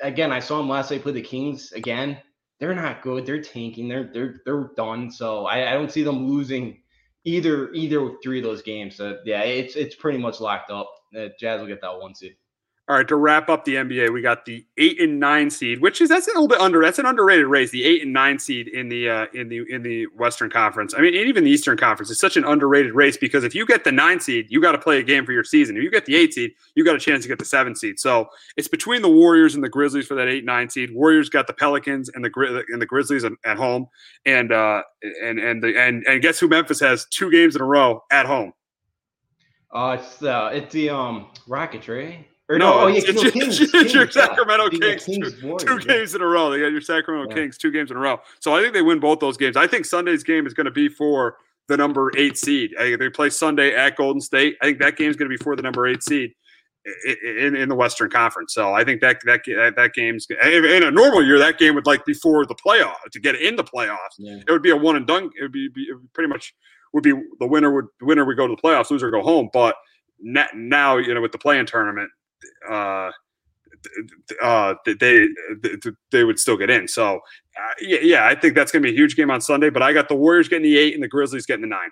again, I saw them last night play the Kings again. They're not good. They're tanking. They're they're they're done. So I, I don't see them losing either either three of those games. So yeah, it's it's pretty much locked up. The Jazz will get that one seed. All right, to wrap up the NBA, we got the eight and nine seed, which is that's a little bit under. That's an underrated race. The eight and nine seed in the uh, in the in the Western Conference. I mean, even the Eastern Conference is such an underrated race because if you get the nine seed, you got to play a game for your season. If you get the eight seed, you got a chance to get the seven seed. So it's between the Warriors and the Grizzlies for that eight nine seed. Warriors got the Pelicans and the and the Grizzlies at home, and uh, and and the and and guess who Memphis has two games in a row at home. Uh, it's uh, it's the um Rockets, right? Or no, no, oh, yeah, it's, no, Kings, it's Kings, your Sacramento yeah. Kings, Kings two, two games in a row. They got your Sacramento. Kings two games in a row. So I think they win both those games. I think Sunday's game is going to be for the number eight seed. I they play Sunday at Golden State. I think that game is going to be for the number eight seed in, in the Western Conference. So I think that that that game's in a normal year that game would like before the playoff to get into playoffs. Yeah. It would be a one and done. It would be, be pretty much would be the winner would the winner would go to the playoffs, loser go home. But now you know with the play-in tournament, uh, uh, they, they would still get in. So, uh, yeah, yeah, I think that's going to be a huge game on Sunday. But I got the Warriors getting the eight and the Grizzlies getting the nine.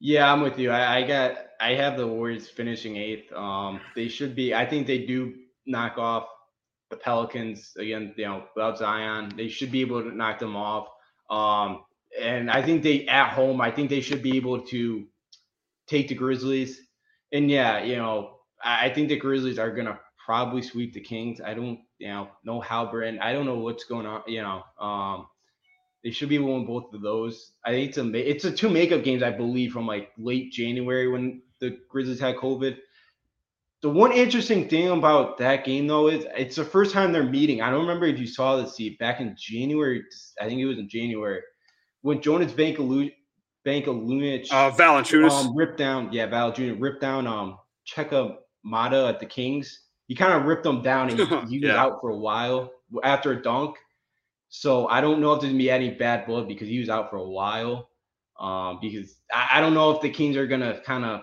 Yeah, I'm with you. I, I got I have the Warriors finishing eighth. Um, they should be. I think they do knock off the Pelicans again. You know, without Zion, they should be able to knock them off. Um, and I think they at home. I think they should be able to take the Grizzlies. And yeah, you know, I think the Grizzlies are gonna probably sweep the Kings. I don't, you know, know how Brand. I don't know what's going on. You know, um, they should be winning both of those. I think it's a it's a two makeup games, I believe, from like late January when the Grizzlies had COVID. The one interesting thing about that game though is it's the first time they're meeting. I don't remember if you saw the seat back in January. I think it was in January when Jonas Vankalu- Vankalunas uh, Valanciunas um, ripped down. Yeah, Valanciunas ripped down um Cheka Mata at the Kings. He kind of ripped them down and he, he was out for a while after a dunk. So I don't know if there's gonna be any bad blood because he was out for a while. Um, because I, I don't know if the Kings are gonna kind of,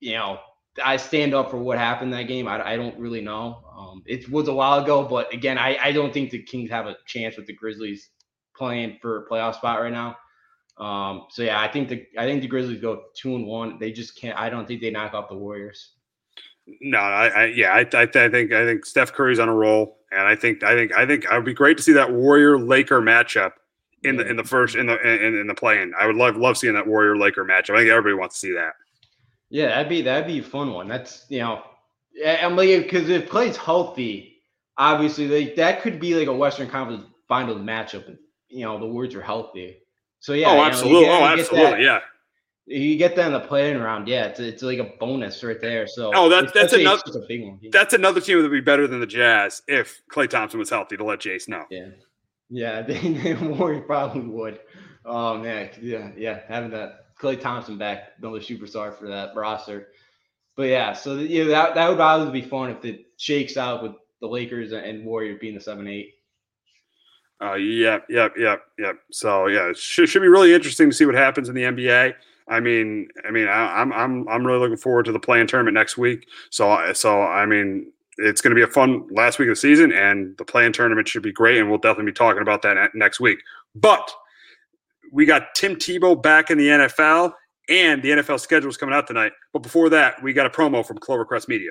you know, I stand up for what happened that game. I, I don't really know. Um, it was a while ago, but again, I, I don't think the Kings have a chance with the Grizzlies playing for a playoff spot right now. Um, so yeah, I think the I think the Grizzlies go two and one. They just can't. I don't think they knock off the Warriors. No, I, I yeah, I, I, I, think I think Steph Curry's on a roll, and I think I think I think it would be great to see that Warrior Laker matchup in the in the first in the in, in the play-in. I would love love seeing that Warrior Laker matchup. I think everybody wants to see that. Yeah, that'd be that'd be a fun one. That's you know, I'm like because if Klay's healthy, obviously they, that could be like a Western Conference Finals matchup. If, you know the words are healthy. So yeah. Oh, absolutely. You know, oh, absolutely. yeah. You get that in the play-in round, yeah. It's, it's like a bonus right there. So oh, that's that's another a big one. That's another team that would be better than the Jazz if Klay Thompson was healthy to let Jace know. Yeah, yeah, they, they probably would. Oh man, yeah, yeah, having that Klay Thompson back, another superstar for that roster. But yeah, so yeah, that that would obviously be fun if it shakes out with the Lakers and Warriors being the seven eight. Uh, yep, yep, yep, yep. So yeah, it should, should be really interesting to see what happens in the NBA. I mean, I mean, I, am I'm I'm really looking forward to the play-in tournament next week. So so I mean, it's going to be a fun last week of the season, and the play-in tournament should be great, and we'll definitely be talking about that next week. But we got Tim Tebow back in the NFL, and the NFL schedule is coming out tonight. But before that, we got a promo from Clovercrest Media.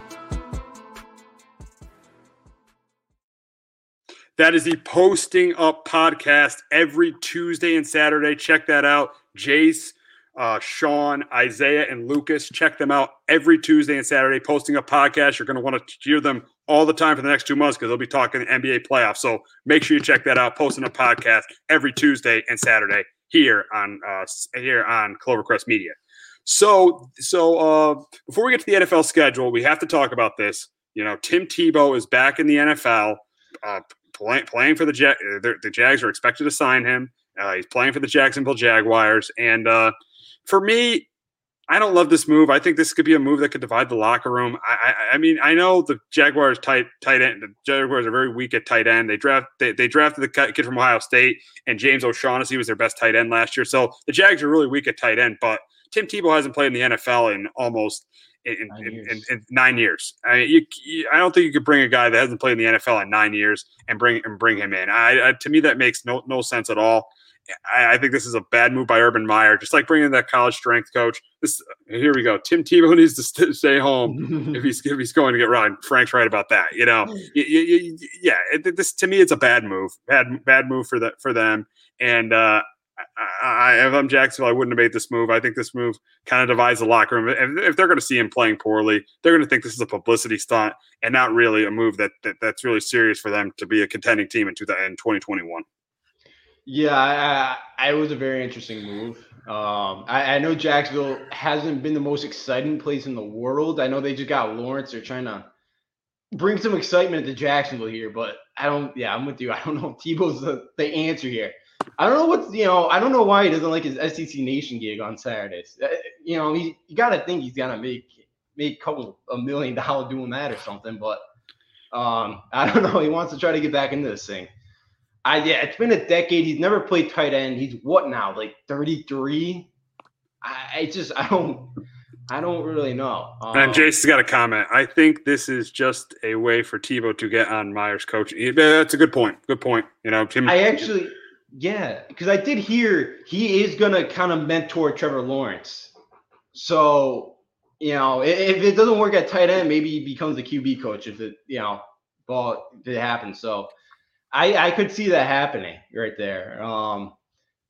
That is the Posting Up podcast every Tuesday and Saturday. Check that out. Jace, uh, Sean, Isaiah, and Lucas. Check them out every Tuesday and Saturday. Posting Up podcast. You're going to want to hear them all the time for the next two months because they'll be talking NBA playoffs. So make sure you check that out. Posting Up podcast every Tuesday and Saturday here on uh, here on Clovercrest Media. So so uh, before we get to the NFL schedule, we have to talk about this. You know, Tim Tebow is back in the NFL. Uh, play, playing for the Jag. Uh, the Jags are expected to sign him. Uh, he's playing for the Jacksonville Jaguars, and uh, for me, I don't love this move. I think this could be a move that could divide the locker room. I, I, I mean, I know the Jaguars tight tight end. The Jaguars are very weak at tight end. They draft they, they drafted the kid from Ohio State, and James O'Shaughnessy was their best tight end last year. So the Jags are really weak at tight end. But Tim Tebow hasn't played in the NFL in almost in, nine, in, years. In, in nine years. I, mean, you, you, I don't think you could bring a guy that hasn't played in the NFL in nine years and bring and bring him in. I, I to me, that makes no no sense at all. I, I, think this is a bad move by Urban Meyer. Just like bringing that college strength coach. This here we go. Tim Tebow needs to st- stay home if he's if he's going to get run. Frank's right about that. You know, you, yeah. It, this to me, it's a bad move. Bad bad move for the for them. And uh, I, if I'm Jacksonville, I wouldn't have made this move. I think this move kind of divides the locker room. If, if they're going to see him playing poorly, they're going to think this is a publicity stunt and not really a move that, that that's really serious for them to be a contending team in, 2021. Yeah, I, I, it was a very interesting move. Um, I, I, know Jacksonville hasn't been the most exciting place in the world. I know they just got Lawrence. They're trying to bring some excitement to Jacksonville here, but I don't. Yeah, I'm with you. I don't know if Tebow's the, the answer here. I don't know what's you know I don't know why he doesn't like his SEC Nation gig on Saturdays. Uh, you know he you got to think he's gonna make make a couple a million dollars doing that or something. But um I don't know. He wants to try to get back into this thing. I yeah, it's been a decade. He's never played tight end. He's what now? Like 33. I, I just I don't I don't really know. Um, and Jason's got a comment. I think this is just a way for Tebow to get on Meyer's coaching. That's a good point. Good point. You know, Tim. I actually yeah, because I did hear he is gonna kind of mentor Trevor Lawrence. So you know, if, if it doesn't work at tight end, maybe he becomes a QB coach if it you know, ball if it happens. So I I could see that happening right there. Um,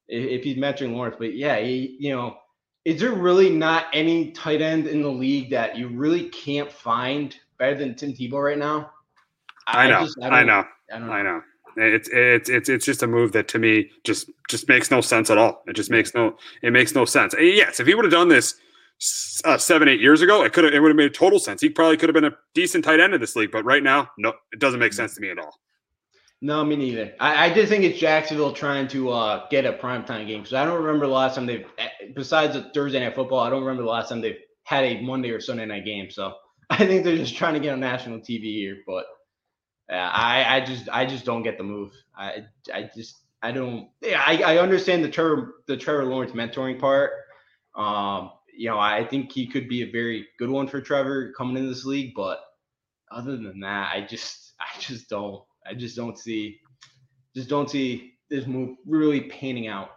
if, if he's mentoring Lawrence, but yeah, he, you know, is there really not any tight end in the league that you really can't find better than Tim Tebow right now? I, I know, just, I, I know, I, know. I know. It's it's it's it's just a move that to me just just makes no sense at all. It just makes no it makes no sense. Yes, if he would have done this uh, seven eight years ago, it could have it would have made total sense. He probably could have been a decent tight end in this league, but right now, no, it doesn't make sense to me at all. No, me neither. I, I just think it's Jacksonville trying to uh, get a primetime game because I don't remember the last time they've eh, besides the Thursday night football. I don't remember the last time they've had a Monday or Sunday night game. So I think they're just trying to get on national TV here, but. I, I just I just don't get the move. I I just I don't. Yeah, I, I understand the Trevor the Trevor Lawrence mentoring part. Um, you know, I think he could be a very good one for Trevor coming into this league. But other than that, I just, I just don't, I just don't see, just don't see this move really panning out.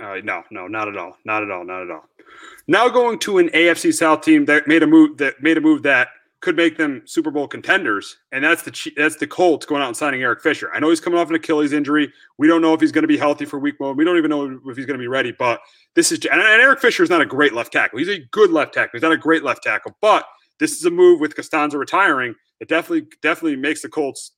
Uh, no, no, not at all, not at all, not at all. Now going to an AFC South team that made a move that made a move that could make them Super Bowl contenders, and that's the that's the Colts going out and signing Eric Fisher. I know he's coming off an Achilles injury. We don't know if he's going to be healthy for Week One. We don't even know if he's going to be ready. But this is and Eric Fisher is not a great left tackle. He's a good left tackle. He's not a great left tackle, but this is a move with Castonzo retiring. It definitely definitely makes the Colts.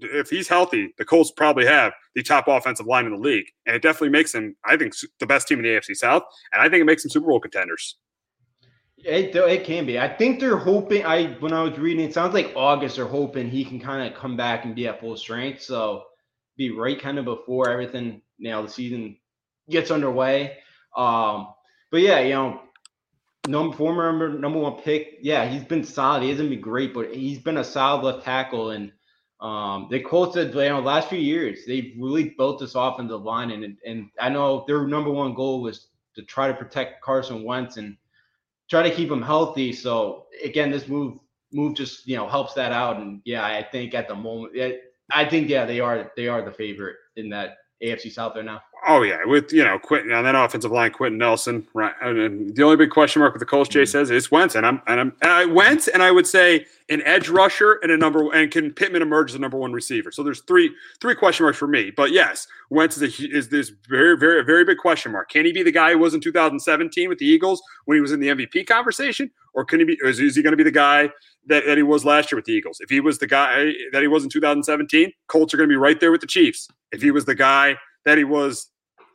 If he's healthy, the Colts probably have the top offensive line in the league, and it definitely makes them, I think, the best team in the AFC South, and I think it makes them Super Bowl contenders. It, it can be. I think they're hoping. I when I was reading, it sounds like August. They're hoping he can kind of come back and be at full strength. So be right kind of before everything. You know, the season gets underway. Um, but yeah, you know, number former number, number one pick. Yeah, he's been solid. He hasn't been great, but he's been a solid left tackle. And um, the Colts, you know, last few years they've really built this offensive line. And and I know their number one goal was to try to protect Carson Wentz and try to keep him healthy. So again, this move move just you know helps that out. And yeah, I think at the moment, I think yeah they are they are the favorite in that AFC South there now. Oh yeah, with you know Quenton on that offensive line, Quenton Nelson, right? And the only big question mark with the Colts, Jay mm-hmm. says, is Wentz, and I'm and I'm and I Wentz, and I would say an edge rusher and a number and can Pittman emerge as a number one receiver. So there's three three question marks for me. But yes, Wentz is a, is this very very very big question mark. Can he be the guy he was in 2017 with the Eagles when he was in the MVP conversation, or can he be? Is, is he going to be the guy that, that he was last year with the Eagles? If he was the guy that he was in 2017, Colts are going to be right there with the Chiefs. If he was the guy that he was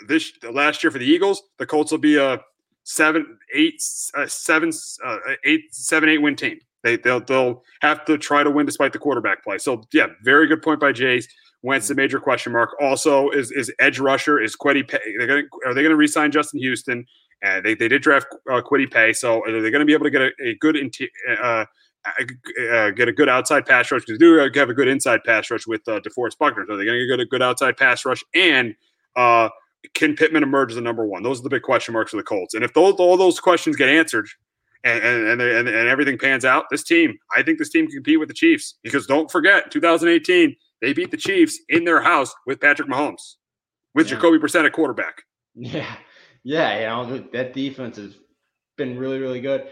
this last year for the Eagles, the Colts will be a seven, eight, uh, seven, uh, eight, seven, eight win team. They they'll they'll have to try to win despite the quarterback play. So yeah, very good point by Jace. Wentz, the major question mark. Also, is is edge rusher is Kwity Paye? They're going are they going to resign Justin Houston? And they, they did draft uh, Kwity Paye, so are they going to be able to get a, a good uh, uh, get a good outside pass rush? Because do have a good inside pass rush with uh, DeForest Buckner. So are they're going to get a good outside pass rush and uh, can Pittman emerge as the number one? Those are the big question marks for the Colts. And if those, all those questions get answered and, and, and, and everything pans out, this team, I think this team can compete with the Chiefs because don't forget, 2018, they beat the Chiefs in their house with Patrick Mahomes, with yeah. Jacoby Brissett at quarterback. Yeah. Yeah. You know, that defense has been really, really good.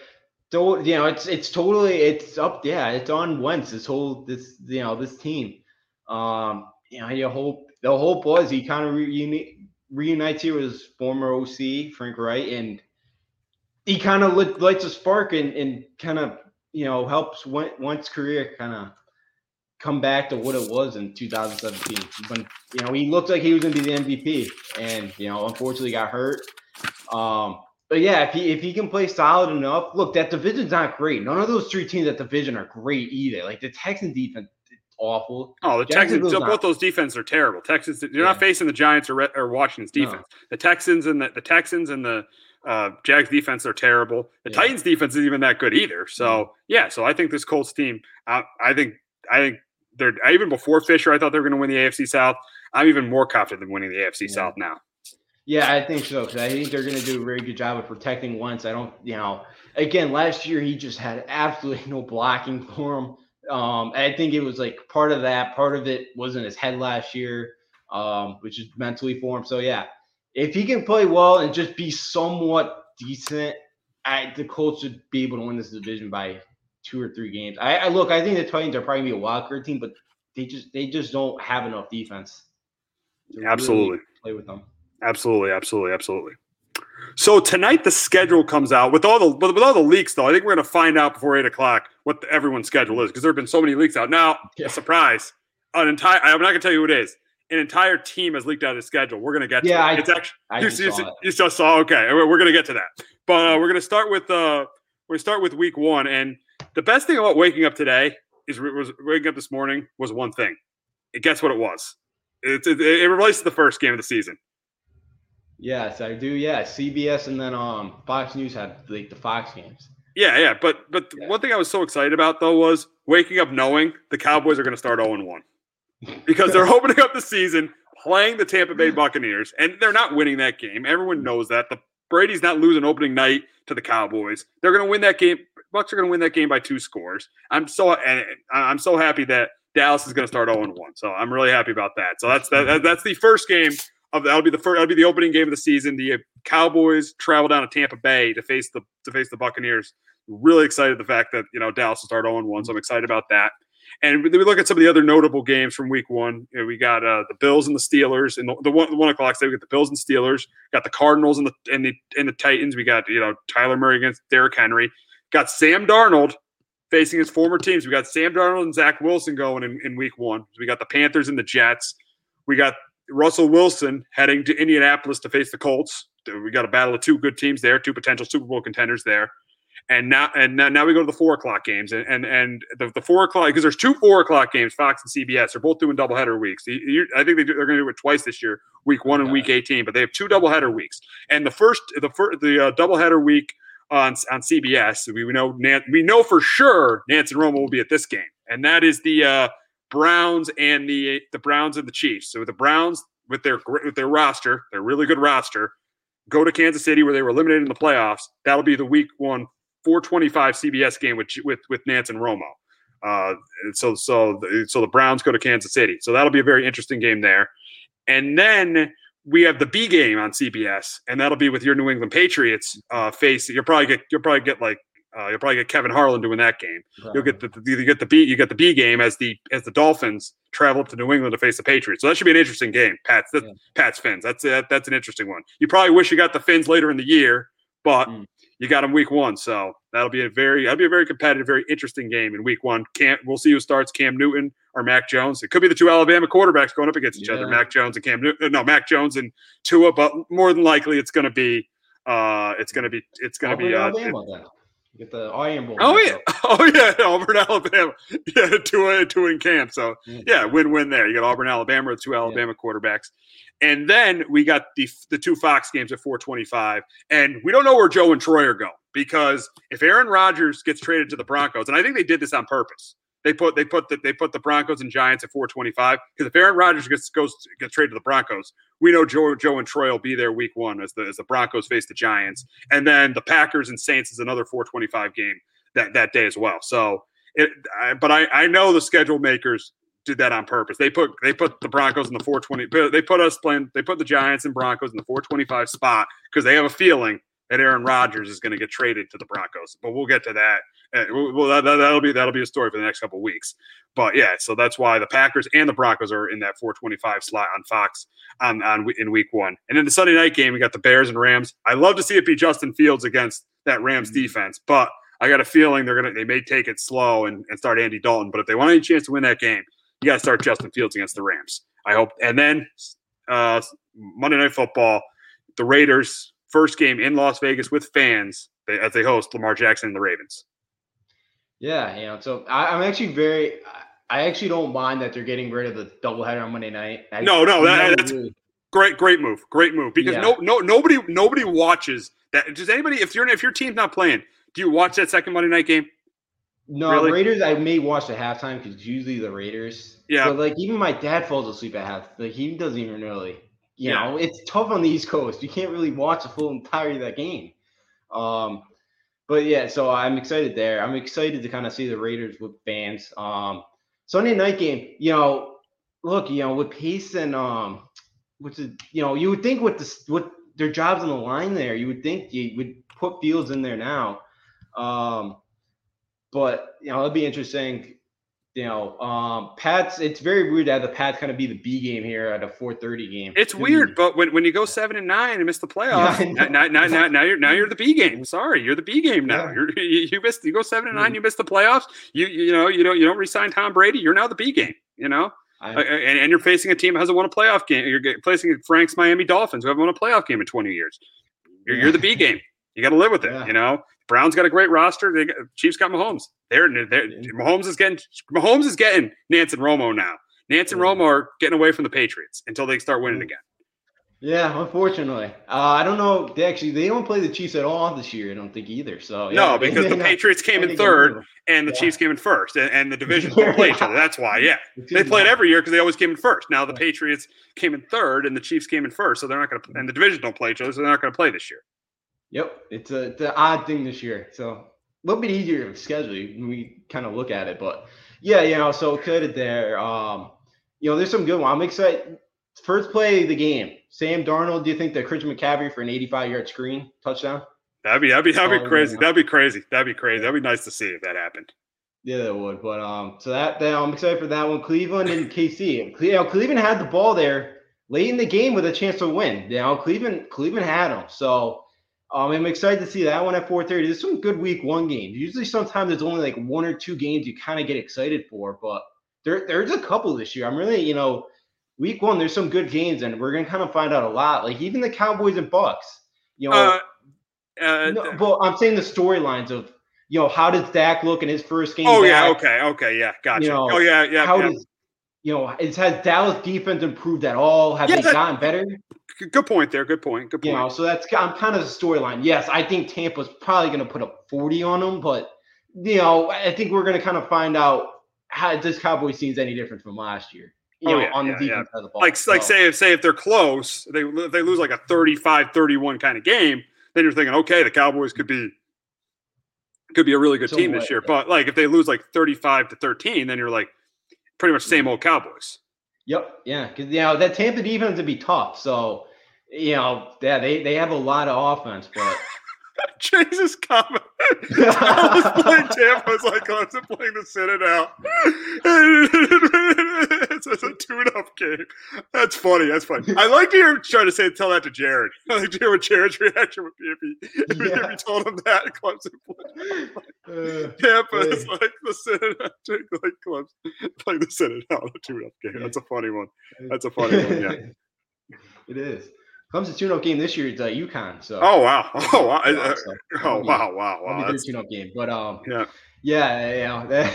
So, you know, it's, it's totally, it's up. Yeah. It's on Wentz, this whole, this, you know, this team. Um, you know, you hope the hope was he kind of reunite, reunites here with his former OC, Frank Reich, and he kind of lights a spark and, and kind of, you know, helps Wentz career kind of come back to what it was in 2017 when, you know, he looked like he was going to be the MVP and, you know, unfortunately got hurt. Um, but yeah, if he if he can play solid enough, look, that division's not great. None of those three teams that division are great either. Like the Texans defense awful. Oh, the Texans, both those defenses are terrible. Texans, you're yeah. not facing the Giants or, or Washington's defense. No. The Texans and the, the Texans and the uh, Jags defense are terrible. The yeah. Titans defense isn't even that good either. So mm-hmm. yeah, so I think this Colts team, uh, I think, I think they're even before Fisher, I thought they were going to win the AFC South. I'm even more confident than winning the AFC yeah. South now. Yeah, I think so because I think they're going to do a very good job of protecting Wentz. I don't, you know, again, last year he just had absolutely no blocking for him. Um, I think it was like part of that. Part of it was in his head last year, um, which is mentally for him. So yeah, if he can play well and just be somewhat decent, I, the Colts should be able to win this division by two or three games. I, I look, I think the Titans are probably gonna be a wild card team, but they just they just don't have enough defense. Absolutely, really play with them. Absolutely, absolutely, absolutely. So tonight the schedule comes out with all the with, all the leaks though. I think we're going to find out before eight o'clock what the, everyone's schedule is because there have been so many leaks out. Now, yeah. a surprise, an entire I'm not going to tell you who it is. An entire team has leaked out his schedule. We're going to get to yeah, it. I, it's actually I you, you, you, you, just saw. Okay, we're, we're going to get to that, but uh, we're going to start with uh to start with week one. And the best thing about waking up today is was waking up this morning was one thing. And guess what it was? It, it, it relates to the first game of the season. Yes, I do. Yeah, CBS and then um Fox News had like the Fox games. Yeah, yeah, but but yeah. one thing I was so excited about though was waking up knowing the Cowboys are going to start 0 1 because they're opening up the season playing the Tampa Bay Buccaneers and they're not winning that game. Everyone knows that. The Brady's not losing opening night to the Cowboys. They're going to win that game. Bucks are going to win that game by two scores. I'm so and I'm so happy that Dallas is going to start 0 1. So I'm really happy about that. So that's that, that's the first game of that'll be the first that'll be the opening game of the season. The Cowboys travel down to Tampa Bay to face the to face the Buccaneers. Really excited the fact that you know Dallas will start 0 1. So I'm excited about that. And we look at some of the other notable games from Week One. You know, we got uh, the Bills and the Steelers, and the, the one the one o'clock. So we got the Bills and Steelers. Got the Cardinals and the and the and the Titans. We got you know Kyler Murray against Derrick Henry. Got Sam Darnold facing his former teams. We got Sam Darnold and Zach Wilson going in, in Week One. We got the Panthers and the Jets. We got Russell Wilson heading to Indianapolis to face the Colts. We got a battle of two good teams there, two potential Super Bowl contenders there. And now, and now, now we go to the four o'clock games, and and, and the, the four o'clock because there's two four o'clock games. Fox and CBS are both doing doubleheader weeks. You, I think they are going to do it twice this year, week one and week 18. But they have two doubleheader weeks, and the first the first the uh, doubleheader week on on CBS. We, we know we know for sure Nantz and Romo will be at this game, and that is the uh, Browns and the the Browns and the Chiefs. So the Browns with their with their roster, their really good roster, go to Kansas City where they were eliminated in the playoffs. That'll be the week one 425 CBS game with with with Nantz and Romo. Uh, so so the, so the Browns go to Kansas City. So that'll be a very interesting game there. And then we have the B game on CBS, and that'll be with your New England Patriots uh, face. You'll probably get you'll probably get like uh, you'll probably get Kevin Harlan doing that game. Right. You'll get the, the you get the B you get the B game as the as the Dolphins travel up to New England to face the Patriots. So that should be an interesting game. Pats yeah. Pats Fins. That's that, that's an interesting one. You probably wish you got the Fins later in the year, but mm you got them week one. So that'll be a very that'll be a very competitive, very interesting game in week one. Cam, we'll see who starts Cam Newton or Mac Jones. It could be the two Alabama quarterbacks going up against each yeah. other, Mac Jones and Cam Newton. No, Mac Jones and Tua, but more than likely it's gonna be uh it's gonna be it's gonna Auburn, be uh Alabama, it, Get the Iron Bowl. Oh, oh yeah, oh yeah, Auburn, Alabama. Yeah, two uh, two in camp. So yeah, win win there. You got Auburn, Alabama, the two Alabama yeah. quarterbacks. And then we got the the two Fox games at 425. And we don't know where Joe and Troy are going because if Aaron Rodgers gets traded to the Broncos, and I think they did this on purpose. They put they put the, they put the Broncos and Giants at 425 because if Aaron Rodgers gets goes gets traded to the Broncos, we know Joe Joe and Troy will be there week one as the as the Broncos face the Giants, and then the Packers and Saints is another 425 game that that day as well. So, it, I, but I I know the schedule makers did that on purpose. They put they put the Broncos in the 420. They put us playing. They put the Giants and Broncos in the 425 spot because they have a feeling that Aaron Rodgers is going to get traded to the Broncos. But we'll get to that. Well, that, will be that'll be a story for the next couple weeks. But yeah, so that's why the Packers and the Broncos are in that 425 slot on Fox on, on in Week One. And in the Sunday night game, we got the Bears and Rams. I love to see it be Justin Fields against that Rams mm-hmm. defense, but I got a feeling they're gonna they may take it slow and, and start Andy Dalton. But if they want any chance to win that game, you got to start Justin Fields against the Rams. I hope. And then uh, Monday Night Football, the Raiders first game in Las Vegas with fans as they host Lamar Jackson and the Ravens. Yeah, you know, so I, am actually very. I actually don't mind that they're getting rid of the doubleheader on Monday night. I, no, no, that, that's really, great, great move, great move. Because yeah. no, no, nobody, nobody watches that. Does anybody? If you're if your team's not playing, do you watch that second Monday night game? No, really? Raiders. I may watch the halftime because usually the Raiders. Yeah. But like even my dad falls asleep at half. Like he doesn't even really. You yeah. know, it's tough on the East Coast. You can't really watch the full entirety of that game. Um, but yeah, so I'm excited there. I'm excited to kind of see the Raiders with fans. Um, Sunday night game, you know, look, you know, with Pace and um, which is, you know, you would think with this, with their jobs on the line there, you would think you would put Fields in there now. Um, but you know, it'll be interesting you know, um, Pats. It's very weird to have the Pats kind of be the B game here at a 4:30 game. It's weird, but when, when you go seven and nine and miss the playoffs, yeah, now, now, now, now, you're now you're the B game. Sorry, you're the B game now. Yeah. you you missed. You go seven and nine, mm-hmm. you miss the playoffs. You you know you don't you don't resign Tom Brady. You're now the B game. You know. I, and, and, you're facing a team that hasn't won a playoff game. You're facing Frank's Miami Dolphins, who haven't won a playoff game in 20 years. You're, yeah. you're the B game. You got to live with it. You know, Browns got a great roster. They got, Chiefs got Mahomes. They're, they're Mahomes is getting Mahomes is getting Nantz and Romo now. Nantz and Romo are getting away from the Patriots until they start winning again. Yeah, unfortunately, uh, I don't know. They actually they don't play the Chiefs at all this year. I don't think either. So yeah, no, because the Patriots came in third and the yeah. Chiefs came in first, and, and the division don't play each other. That's why. Yeah, they played every year because they always came in first. Now the Patriots came in third and the Chiefs came in first, so they're not going to. And the divisions don't play each other, so they're not going to play this year. Yep, it's a it's an odd thing this year. So a little bit easier to schedule when we kind of look at it, but yeah, you know, so could there. Um, you know, there's some good one. I'm excited. First play of the game, Sam Darnold. Do you think that Christian McCaffrey for an 85 yard screen touchdown? That'd be that'd be that'd be crazy. That'd be crazy. That'd be crazy. That'd be nice to see if that happened. Yeah, that would. But um, so that, that I'm excited for that one. Cleveland and KC. You know, Cleveland had the ball there late in the game with a chance to win. You know, Cleveland Cleveland had them. So um, I'm excited to see that one at 4:30. There's some good Week One games. Usually, sometimes there's only like one or two games you kind of get excited for, but there there's a couple this year. I'm really, you know, Week One there's some good games, and we're gonna kind of find out a lot. Like even the Cowboys and Bucks. You know, uh, uh, no, but I'm saying the storylines of you know how does Dak look in his first game? Oh back? yeah, okay, okay, yeah, gotcha. You know, oh yeah, yeah. How yeah. does you know, has Dallas defense improved at all? Have yeah, they that, gotten better? Good point there. Good point. Good point. You know, so that's I'm kind of the storyline. Yes, I think Tampa's probably going to put up 40 on them, but you know, I think we're going to kind of find out how this Cowboys seems any different from last year. You oh, know, yeah, on the yeah, defense yeah. of the ball. Like, so, like say if say if they're close, they they lose like a 35-31 kind of game, then you're thinking, okay, the Cowboys could be could be a really good so team this year. But like if they lose like 35 to 13, then you're like pretty much same old Cowboys. Yep. Yeah. Because you know that Tampa defense would be tough. So you know, yeah, they they have a lot of offense, but. Jace's comment. I was playing Tampa. It's like Clemson playing the Citadel. it's, it's a tune-up game. That's funny. That's funny. I like to hear trying to say tell that to Jared. I like to hear what Jared's reaction would be if he if, yeah. if he told him that Clemson played. Uh, Tampa uh, is like the Citadel, like Clemson playing the Citadel. A tune-up game. That's a funny one. That's a funny one. Yeah. It is. Clemson tune-up game this year is uh, UConn. So. Oh wow! Oh wow! Uh, oh wow! Wow! Wow! That's a tune-up game, but um. Yeah. Yeah, know that,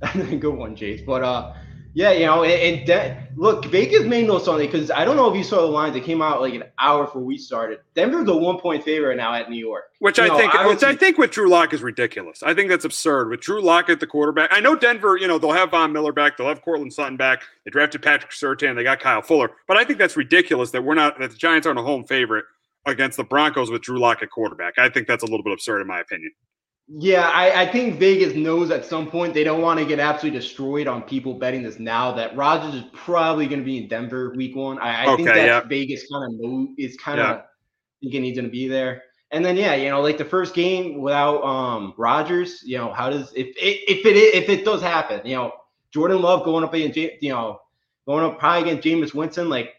that's a good one, Jace. But uh, yeah, you know, and, and De- look, Vegas made no Sunday because I don't know if you saw the lines. It came out like an hour before we started. Denver's a one-point favorite now at New York, which you I know, think, I which I think with Drew Lock is ridiculous. I think that's absurd with Drew Lock at the quarterback. I know Denver, you know, they'll have Von Miller back, they'll have Courtland Sutton back. They drafted Patrick Surtain, they got Kyle Fuller, but I think that's ridiculous that we're not that the Giants aren't a home favorite against the Broncos with Drew Lock at quarterback. I think that's a little bit absurd in my opinion. Yeah, I, I, think Vegas knows at some point they don't want to get absolutely destroyed on people betting this now that Rodgers is probably going to be in Denver week one. I, I okay, think that yeah. Vegas kind of is kind of yeah. thinking he's going to be there. And then yeah, you know, like the first game without um Rodgers, you know, how does if if it if it does happen, you know, Jordan Love going up against you know going up probably against Jameis Winston, like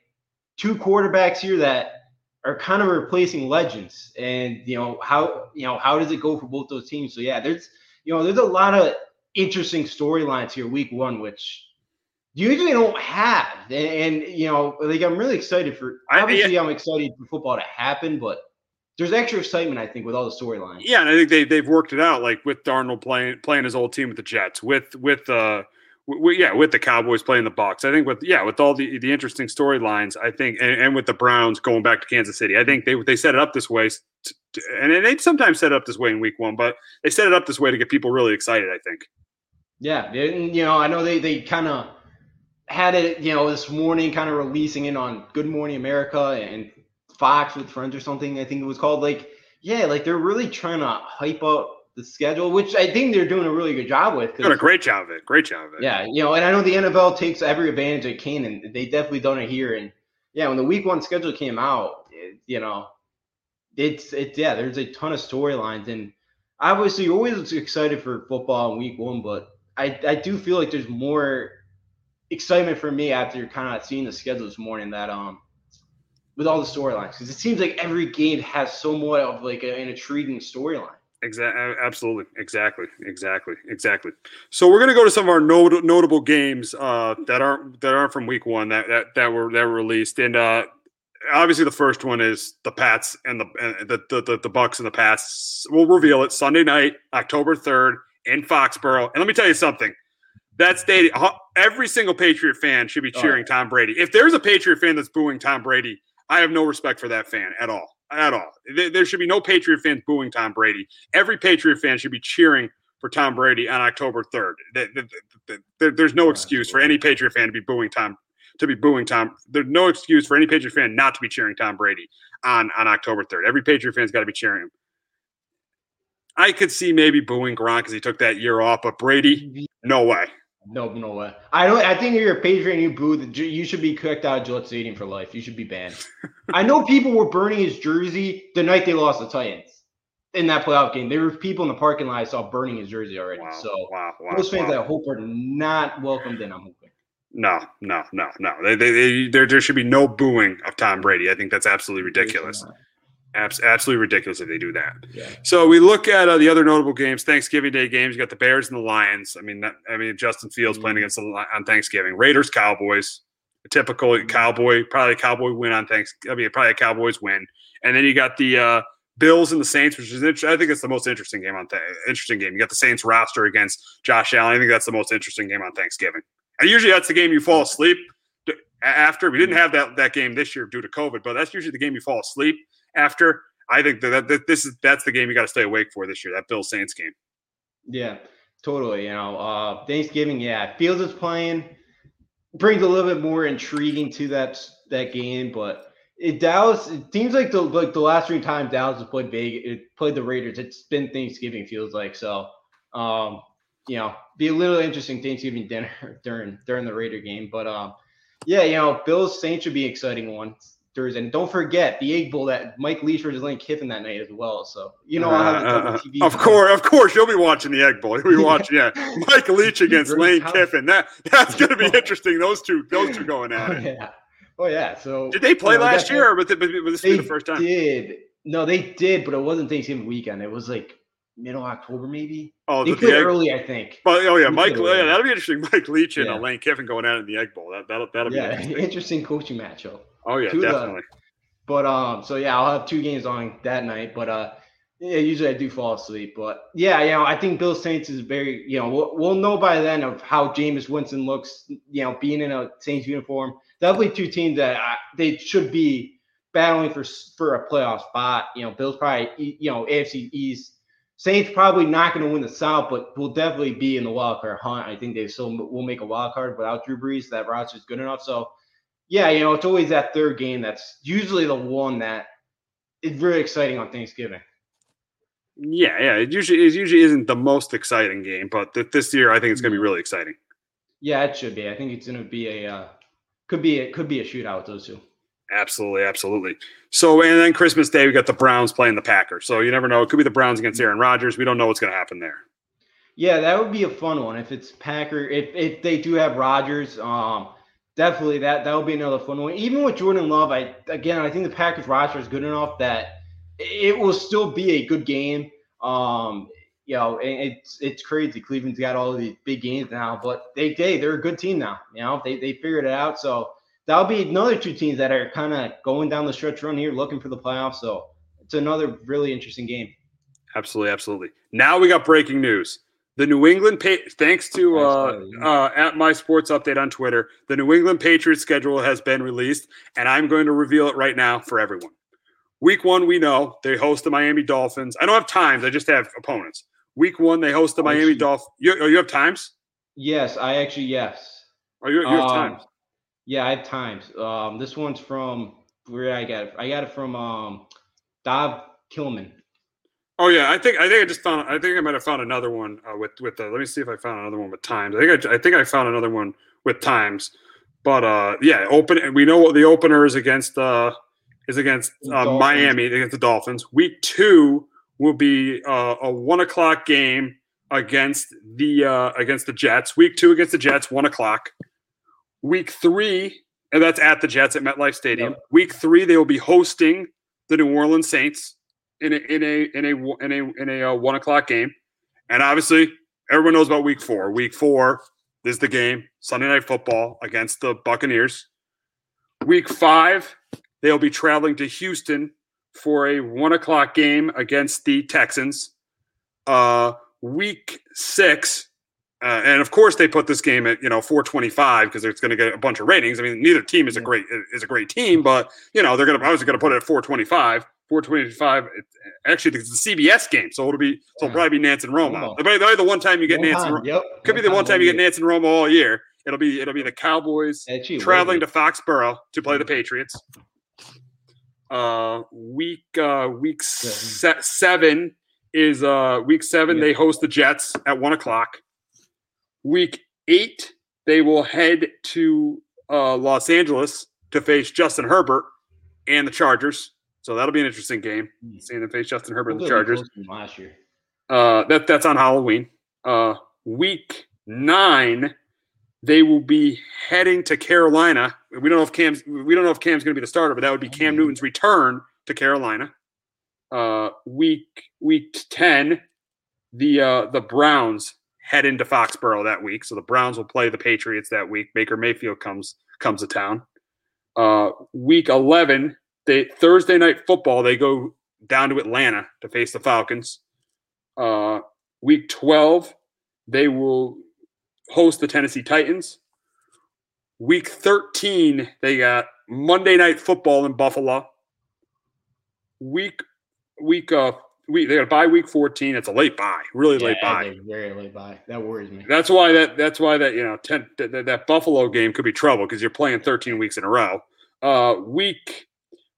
two quarterbacks here that are kind of replacing legends. And you know how you know how does it go for both those teams? So yeah, there's you know there's a lot of interesting storylines here week one, which you usually don't have. And, and, you know, like I'm really excited for obviously I, am excited for football to happen, but there's extra excitement, I think, with all the storylines. Yeah, and I think they they've worked it out, like with Darnold playing playing his old team with the Jets, with with uh w- yeah, with the Cowboys playing the Bucks. I think with yeah, with all the the interesting storylines, I think, and, and, with the Browns going back to Kansas City, I think they they set it up this way, to, and they sometimes set it up this way in Week One, but they set it up this way to get people really excited. I think. Yeah, and, you know, I know they they kind of had it, you know, this morning, kind of releasing it on Good Morning America and Fox with Friends or something. I think it was called. Like, yeah, like they're really trying to hype up the schedule, which I think they're doing a really good job with. Doing a great job of it. Great job of it. Yeah, you know, and I know the NFL takes every advantage they can, and they definitely done it here. And yeah, when the Week One schedule came out, it, you know, it's it's yeah, there's a ton of storylines, and obviously you're always excited for football in Week One, but I I do feel like there's more excitement for me after kind of seeing the schedule this morning that um with all the storylines because it seems like every game has somewhat of like a, an intriguing storyline. Exactly. Absolutely. Exactly. Exactly. Exactly. So we're gonna go to some of our not- notable games uh, that aren't that aren't from Week One that that that were that were released, and uh, obviously the first one is the Pats and the the the, the, the Bucks and the Pats. We'll reveal it Sunday night, October third in Foxborough. And let me tell you something. That stadium, every single Patriot fan should be cheering Tom Brady. If there's a Patriot fan that's booing Tom Brady, I have no respect for that fan at all at all. There should be no Patriot fans booing Tom Brady. Every Patriot fan should be cheering for Tom Brady on October 3rd. There's no excuse for any Patriot fan to be booing Tom to be booing Tom. There's no excuse for any Patriot fan not to be cheering Tom Brady on on October 3rd. Every Patriot fan's got to be cheering him. I could see maybe booing Gronk because he took that year off, but Brady, no way. No, no way. I don't. I think if you're a Patriot and you boo, you should be kicked out of Gillette Stadium for life. You should be banned. I know people were burning his jersey the night they lost the Titans in that playoff game. There were people in the parking lot I saw burning his jersey already. Wow, so wow, wow, those fans. I hope are not welcomed in. I'm hoping. No, no, no, no. They, they, they, there, there should be no booing of Tom Brady. I think that's absolutely ridiculous. Abs- absolutely ridiculous if they do that. Yeah. So we look at uh, the other notable games, Thanksgiving Day games. You got the Bears and the Lions. I mean, that, I mean Justin Fields playing against the on Thanksgiving. Raiders Cowboys. A typical Cowboy, probably a Cowboy win on thanks. I mean, probably a Cowboys win. And then you got the uh, Bills and the Saints, which is I think it's the most interesting game on th- interesting game. You got the Saints roster against Josh Allen. I think that's the most interesting game on Thanksgiving. And usually that's the game you fall asleep after. We didn't have that that game this year due to COVID, but that's usually the game you fall asleep after. I think that, that, this is that's the game you got to stay awake for this year. That Bills Saints game. Yeah, totally. You know, uh, Thanksgiving. Yeah, Fields is playing brings a little bit more intriguing to that that game, but it Dallas. It seems like the like the last three times Dallas has played big, it played the Raiders. It's been Thanksgiving. Feels like so. Um, you know, be a little interesting Thanksgiving dinner during during the Raider game, but um, yeah, you know, Bills Saints should be an exciting one. Thursday. And don't forget the Egg Bowl that Mike Leach versus Lane Kiffin that night as well. So you know I'll have it on Uh, TV. of course, of course, you'll be watching the Egg Bowl. You'll be watching, yeah, Mike Leach against Lane. Kiffin. That that's going to be interesting. Those two, those two going at Oh it. yeah. Oh yeah. So Did they play you know, last year, or was, it, was this the first time? did. No, they did, but it wasn't Thanksgiving weekend. It was like middle October, maybe. Oh, they the- the Egg- early, I think. But oh yeah, Mike. played Yeah, that'll be interesting. Mike Leach and uh, Yeah. Lane Kiffin going at it in the Egg Bowl. That that'll that'll be Yeah, interesting. interesting coaching matchup. Oh yeah, the- definitely. But um, so yeah, I'll have two games on that night. But uh, yeah, usually I do fall asleep. But yeah, you know, I think Bill Saints is very, you know, we'll, we'll know by then of how Jameis Winston looks. You know, being in a Saints uniform, definitely two teams that I, they should be battling for for a playoff spot. You know, Bills probably, you know, AFC East. Saints probably not going to win the South, but will definitely be in the wild card hunt. I think they still will make a wild card without Drew Brees. That roster is good enough. So yeah, you know, it's always that third game that's usually the one that is very exciting on Thanksgiving. Yeah, yeah. It usually it usually isn't the most exciting game, but th- this year I think it's going to be Mm-hmm. really exciting. Yeah, it should be. I think it's going to be a uh, could be it could be a shootout with those two. Absolutely, absolutely. So, and then Christmas Day, we got the Browns playing the Packers. So you never know. It could be the Browns against Aaron Rodgers. We don't know what's going to happen there. Yeah, that would be a fun one if it's Packer. If if they do have Rodgers, um, definitely that that would be another fun one. Even with Jordan Love, I again I think the Packers roster is good enough that it will still be a good game. Um, you know, it's it's crazy. Cleveland's got all these big games now, but they they they're a good team now. You know, they they figured it out. So that'll be another two teams that are kind of going down the stretch run here, looking for the playoffs. So it's another really interesting game. Absolutely, absolutely. Now we got breaking news. The New England, pa- thanks to uh, uh, at my sports update on Twitter, the New England Patriots schedule has been released, and I'm going to reveal it right now for everyone. Week one, we know they host the Miami Dolphins. I don't have times; I just have opponents. Week one, they host the Miami Dolphins. You, oh, you have times? Yes, I actually yes. Oh, you, you have Um, times. Yeah, I have times. Um, this one's from where I got it? I got it from um, Dob Kilman. Oh yeah, I think I think I just found. I think I might have found another one uh, with with. The, let me see if I found another one with times. I think I, I think I found another one with times. But uh, yeah, open. We know what the opener is against. Uh, is against uh, Miami against the Dolphins. Week two will be uh, a one o'clock game against the uh, against the Jets. Week two against the Jets, one o'clock. Week three, and that's at the Jets at MetLife Stadium. Week three, they will be hosting the New Orleans Saints in a in a in a in a in a uh, one o'clock game. And obviously, everyone knows about Week four. Week four is the game Sunday Night Football against the Buccaneers. Week five, they'll be traveling to Houston for a one o'clock game against the Texans. Uh, week six, uh, and of course they put this game at you know 425 because it's going to get a bunch of ratings. I mean, neither team is a great is a great team, but you know they're going to obviously going to put it at 425. 425. Actually, it's a CBS game, so it'll be so it'll probably be Nantz and Romo. Romo. Probably the one time you get One Nantz. and yep. Could be the one time you get. Nantz and Romo all year. It'll be it'll be the Cowboys Actually, traveling to Foxborough to play the Patriots. Uh, week uh, week se- seven is uh week seven. They host the Jets at one o'clock. Week eight, they will head to uh, Los Angeles to face Justin Herbert and the Chargers. So that'll be an interesting game, seeing them face Justin Herbert and the Chargers. Last year. Uh, that that's on Halloween. Uh, week nine, they will be heading to Carolina. We don't know if Cam's we don't know if Cam's going to be the starter, but that would be Cam Newton's return to Carolina. Uh, week week ten, the uh, the Browns head into Foxborough that week, so the Browns will play the Patriots that week. Baker Mayfield comes comes to town. Uh, week eleven, they Thursday night football. They go down to Atlanta to face the Falcons. Uh, week 12, they will host the Tennessee Titans. Week 13, they got Monday night football in Buffalo. Week week uh week they got a bye week 14. It's a late bye, really late Yeah, bye. they Very late bye. That worries me. That's why that that's why that you know 10, that, that- that Buffalo game could be trouble because you're playing 13 weeks in a row. Uh, week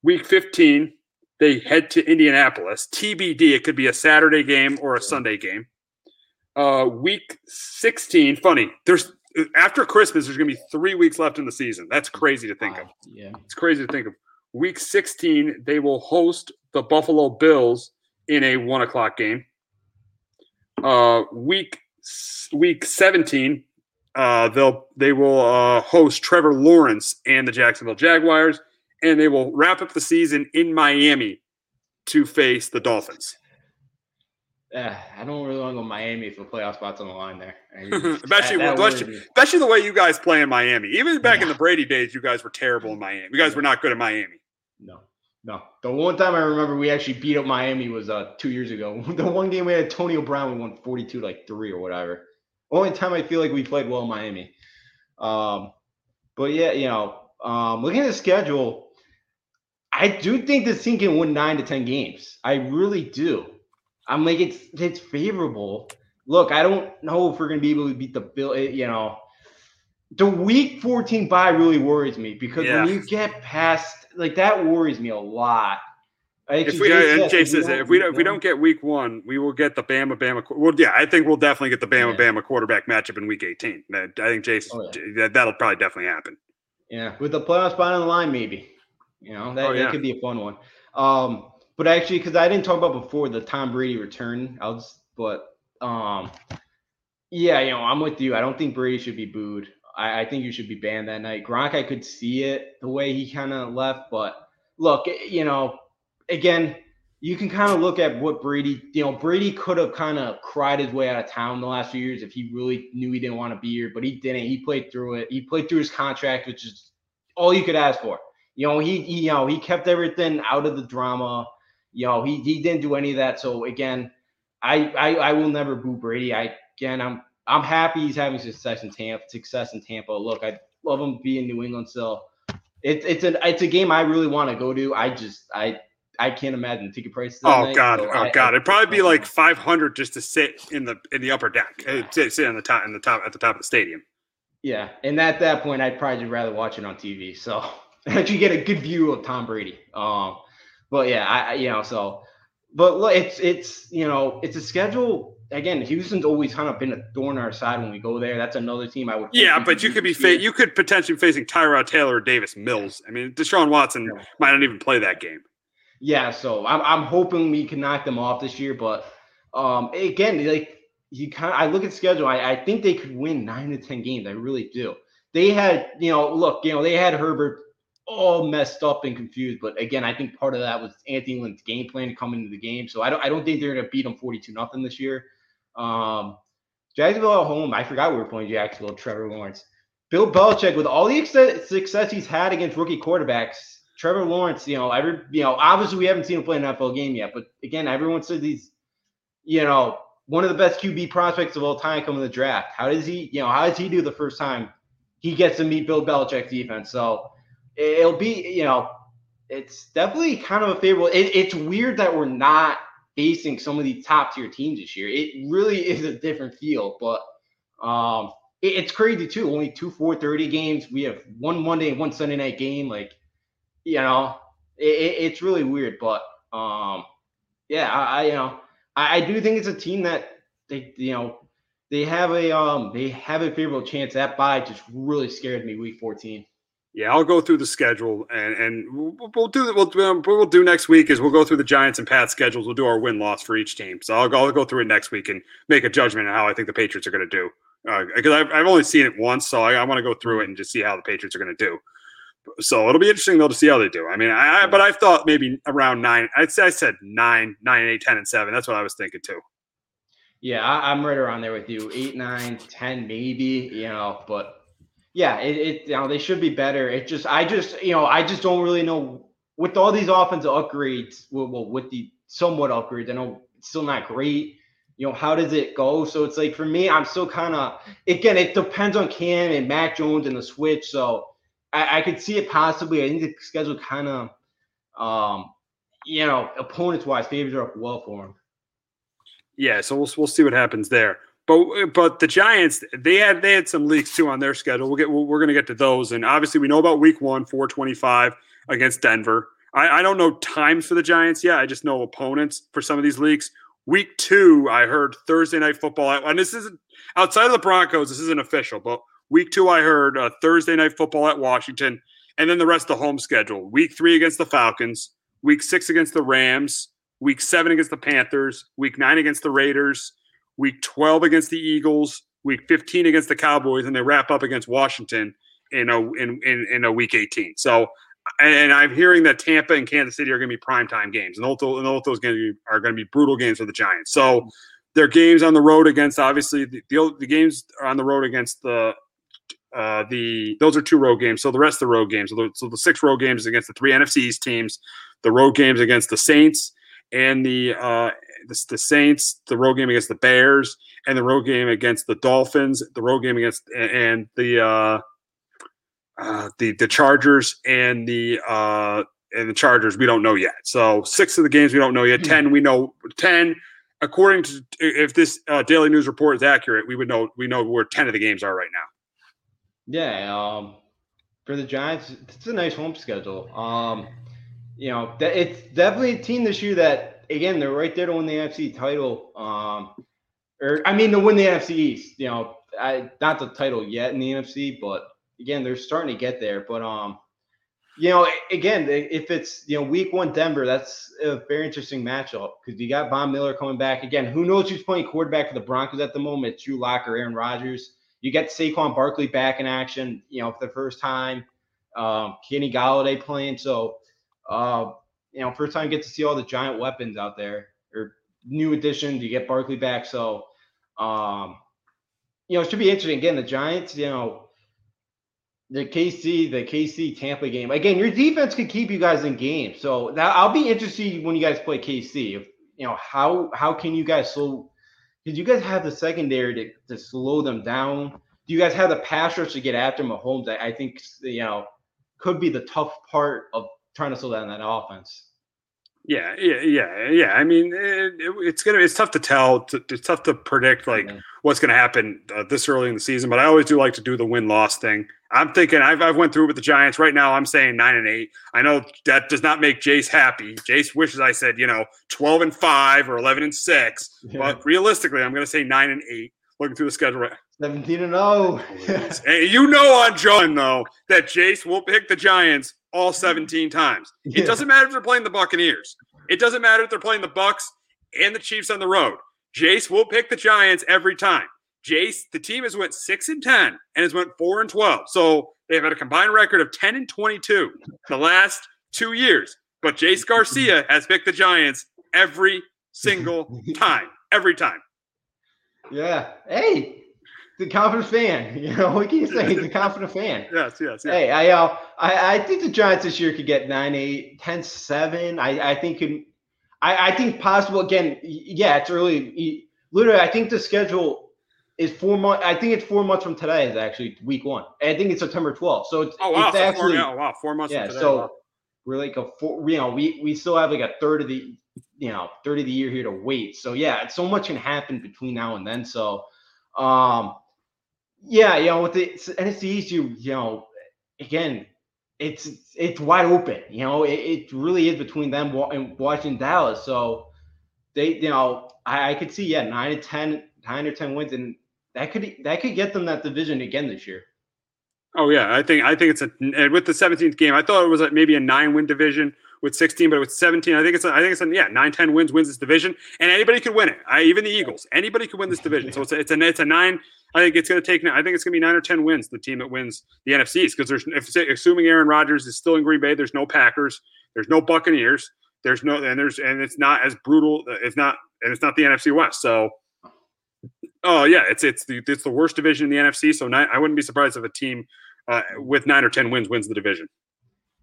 week 15, they head to Indianapolis. TBD, it could be a Saturday game or a Sunday game. Uh, week 16, funny. There's after Christmas, there's gonna be three weeks left in the season. That's crazy to think of. Yeah. It's crazy to think of. Week 16, they will host the Buffalo Bills in a one o'clock game. Uh, week week 17, uh, they'll they will uh, host Trevor Lawrence and the Jacksonville Jaguars, and they will wrap up the season in Miami to face the Dolphins. Uh, I don't really want to go Miami for playoff spots on the line there. I- especially, that- that especially, especially the way you guys play in Miami. Even back in the Brady days, you guys were terrible in Miami. You guys were not good in Miami. No, no. The one time I remember we actually beat up Miami was uh two years ago. The one game we had Antonio Brown, we won 42 like three or whatever. Only time I feel like we played well in Miami. Um, but yeah, you know, um, looking at the schedule, I do think this team can win nine to ten games. I really do. I'm like it's it's favorable. Look, I don't know if we're gonna be able to beat the Bill. eh, You know, the week 14 bye really worries me because Yeah. when you get past like that worries me a lot. If we, just and Jay if we says don't if we don't if we don't get week one, we will get the Bama Bama. Well, yeah, I think we'll definitely get the Bama Bama quarterback matchup in week 18. I think Jason Oh, that, that'll probably definitely happen. Yeah, with the playoff spot on the line, maybe. You know, that, Oh, yeah. that could be a fun one. Um, but actually, because I didn't talk about before the Tom Brady return, I'll just, but um, yeah, you know, I'm with you. I don't think Brady should be booed. I, I think you should be banned that night. Gronk, I could see it the way he kind of left, but look, eh, you know, again, you can kind of look at what Brady, you know, Brady could have kind of cried his way out of town the last few years if he really knew he didn't want to be here, but he didn't. He played through it. He played through his contract, which is all you could ask for. You know, he, he you know, he kept everything out of the drama. You know, he he didn't do any of that. So again, I I, I will never boo Brady. I again, I'm I'm happy he's having success in Tampa. Success in Tampa. Look, I love him being New England still. It's it's an it's a game I really want to go to. I just I I can't imagine ticket prices. Oh night, god, so oh I- god, it'd probably be like 500 just to sit in the in the upper deck, uh, sit, sit on the top in the top at the top of the stadium. Yeah, and at that point, I'd probably just rather watch it on TV. So actually get a good view of Tom Brady. Um, but yeah, I I- you know so, but look, it's it's you know it's a schedule. Again, Houston's always kind of been a thorn in our side when we go there. That's another team I would. Yeah, but you could be fa- you could potentially facing Tyrod Taylor or Davis Mills. I mean, Deshaun Watson might not even play that game. Yeah, so I'm I'm hoping we can knock them off this year, but um again, like you kind of I look at schedule, I, I think they could win nine to ten games. I really do. They had, you know, look, you know, they had Herbert all messed up and confused, but again, I think part of that was Anthony Lynn's game plan come into the game. So I don't I don't think they're gonna beat them 42 nothing this year. Um Jacksonville at home, I forgot we were playing Jacksonville, Trevor Lawrence. Bill Belichick, with all the ex- success he's had against rookie quarterbacks, Trevor Lawrence, you know, every you know, obviously we haven't seen him play an NFL game yet, but again, everyone says he's, you know, one of the best QB prospects of all time coming to the draft. How does he, you know, how does he do the first time he gets to meet Bill Belichick's defense? So it'll be, you know, it's definitely kind of a favorable. It, it's weird that we're not facing some of these top tier teams this year. It really is a different feel, but um, it, it's crazy too. Only two 4:30 games. We have one Monday and one Sunday night game. Like, you know, it, it's really weird. But um, yeah, I, I you know, I, I do think it's a team that they you know they have a um they have a favorable chance. That bye just really scared me week 14. Yeah, I'll go through the schedule and and we'll, do we'll what we'll do next week is we'll go through the Giants and Pat schedules. We'll do our win loss for each team. So I'll go, I'll go through it next week and make a judgment on how I think the Patriots are going to do. Because uh, I've, I've only seen it once, so I, I want to go through it and just see how the Patriots are going to do. So it'll be interesting though to see how they do. I mean, I, I but I thought maybe around nine. I'd I said nine, nine, eight, ten, and seven. That's what I was thinking too. Yeah, I, am right around there with you. Eight, nine, ten, maybe. You know, but yeah, it, it you know they should be better. It just I just you know I just don't really know with all these offensive upgrades. Well, with the somewhat upgrades, I know it's still not great. You know, how does it go? So it's like for me, I'm still kind of again. It depends on Cam and Mac Jones and the switch. So I, I could see it possibly. I think the schedule kind of, um, you know, opponents wise favors are up well for him. Yeah, so we'll we'll see what happens there. But but the Giants they had they had some leaks too on their schedule. We'll get we're going to get to those, and obviously we know about Week One, four twenty five against Denver. I, I don't know times for the Giants yet. I just know opponents for some of these leaks. Week two, I heard Thursday night football, and this isn't outside of the Broncos. This isn't official, but week two, I heard uh, Thursday night football at Washington, and then the rest of the home schedule. Week three against the Falcons, week six against the Rams, week seven against the Panthers, week nine against the Raiders, week 12 against the Eagles, week 15 against the Cowboys, and they wrap up against Washington in a in in, in a week 18. So and I'm hearing that Tampa and Kansas City are going to be primetime games, and all, and all those games are going to be brutal games for the Giants. So their games on the road against obviously the, the, the games are on the road against the uh, the those are two road games. So the rest of the road games, so the, so the six road games against the three NFCs teams, the road games against the Saints and the uh, the, the Saints, the road game against the Bears, and the road game against the Dolphins, the road game against and the uh, uh, the the Chargers and the uh, and the Chargers. We don't know yet. So six of the games we don't know yet. Hmm. Ten we know. Ten according to if this uh, Daily News report is accurate, we would know we know where ten of the games are right now. Yeah, um, for the Giants, it's a nice home schedule. Um, you know, it's definitely a team this year that again they're right there to win the NFC title. Um, or I mean to win the NFC East. You know, I, not the title yet in the NFC, but again they're starting to get there. But um, you know, again, if it's you know week one Denver, that's a very interesting matchup because you got Von Miller coming back again. Who knows who's playing quarterback for the Broncos at the moment? Drew Lock or Aaron Rodgers. You get Saquon Barkley back in action, you know, for the first time. Um, Kenny Golladay playing, so uh, you know, first time you get to see all the giant weapons out there or new additions. You get Barkley back, so um, you know, it should be interesting. Again, the Giants, you know, the KC, the KC Tampa game. Again, your defense could keep you guys in game. So that I'll be interested when you guys play KC. If you know how how can you guys slow? Because you guys have the secondary to, to slow them down. Do you guys have the pass rush to get after Mahomes? I, I think you know could be the tough part of trying to slow down that offense. Yeah, yeah, yeah, yeah. I mean, it, it, it's gonna it's tough to tell. To, it's tough to predict like what's gonna happen uh, this early in the season. But I always do like to do the win loss thing. I'm thinking I've I've went through with the Giants. Right now, I'm saying nine and eight. I know that does not make Jace happy. Jace wishes I said you know twelve and five or eleven and six. Yeah. But realistically, I'm gonna say nine and eight. Looking through the schedule. right 17 and 0. hey, you know on John though that Jace will pick the Giants all 17 times. Yeah. It doesn't matter if they're playing the Buccaneers. It doesn't matter if they're playing the Bucks and the Chiefs on the road. Jace will pick the Giants every time. Jace, the team has went six and ten and has went four and twelve. So they've had a combined record of ten and twenty-two the last two years. But Jace Garcia has picked the Giants every single time. Every time. Yeah. Hey, the confident fan. You know, what can you say? He's a confident fan. yes, yes, yes. Hey, I, uh, I I think the Giants this year could get 9 8, 10 7. I, I think can I, I think possible again, yeah, it's early. Literally, I think the schedule is four months. I think it's four months from today is actually week one. I think it's September 12th. So it's, oh, wow, it's so actually four, yeah, wow, four months yeah, so. We're like a four, you know, we we still have like a third of the you know, third of the year here to wait. So yeah, so much can happen between now and then. So um Yeah, you know, with the NFC East, you you know, again, it's it's wide open. You know, it, it really is between them and Washington, Dallas. So they, you know, I, I could see yeah, nine to ten, nine or ten wins, and that could that could get them that division again this year. Oh yeah, I think I think it's a with the 17th game. I thought it was like maybe a nine win division with 16, but with 17, I think it's a, I think it's a, yeah nine ten wins wins this division, and anybody could win it. I, even the Eagles, anybody could win this division. So it's a, it's a it's a nine. I think it's going to take. I think it's going to be nine or ten wins. The team that wins the NFC because there's if, assuming Aaron Rodgers is still in Green Bay, there's no Packers, there's no Buccaneers, there's no and there's and it's not as brutal. It's not and it's not the NFC West. So. Oh yeah, it's it's the it's the worst division in the NFC. So not, I wouldn't be surprised if a team uh, with nine or ten wins wins the division.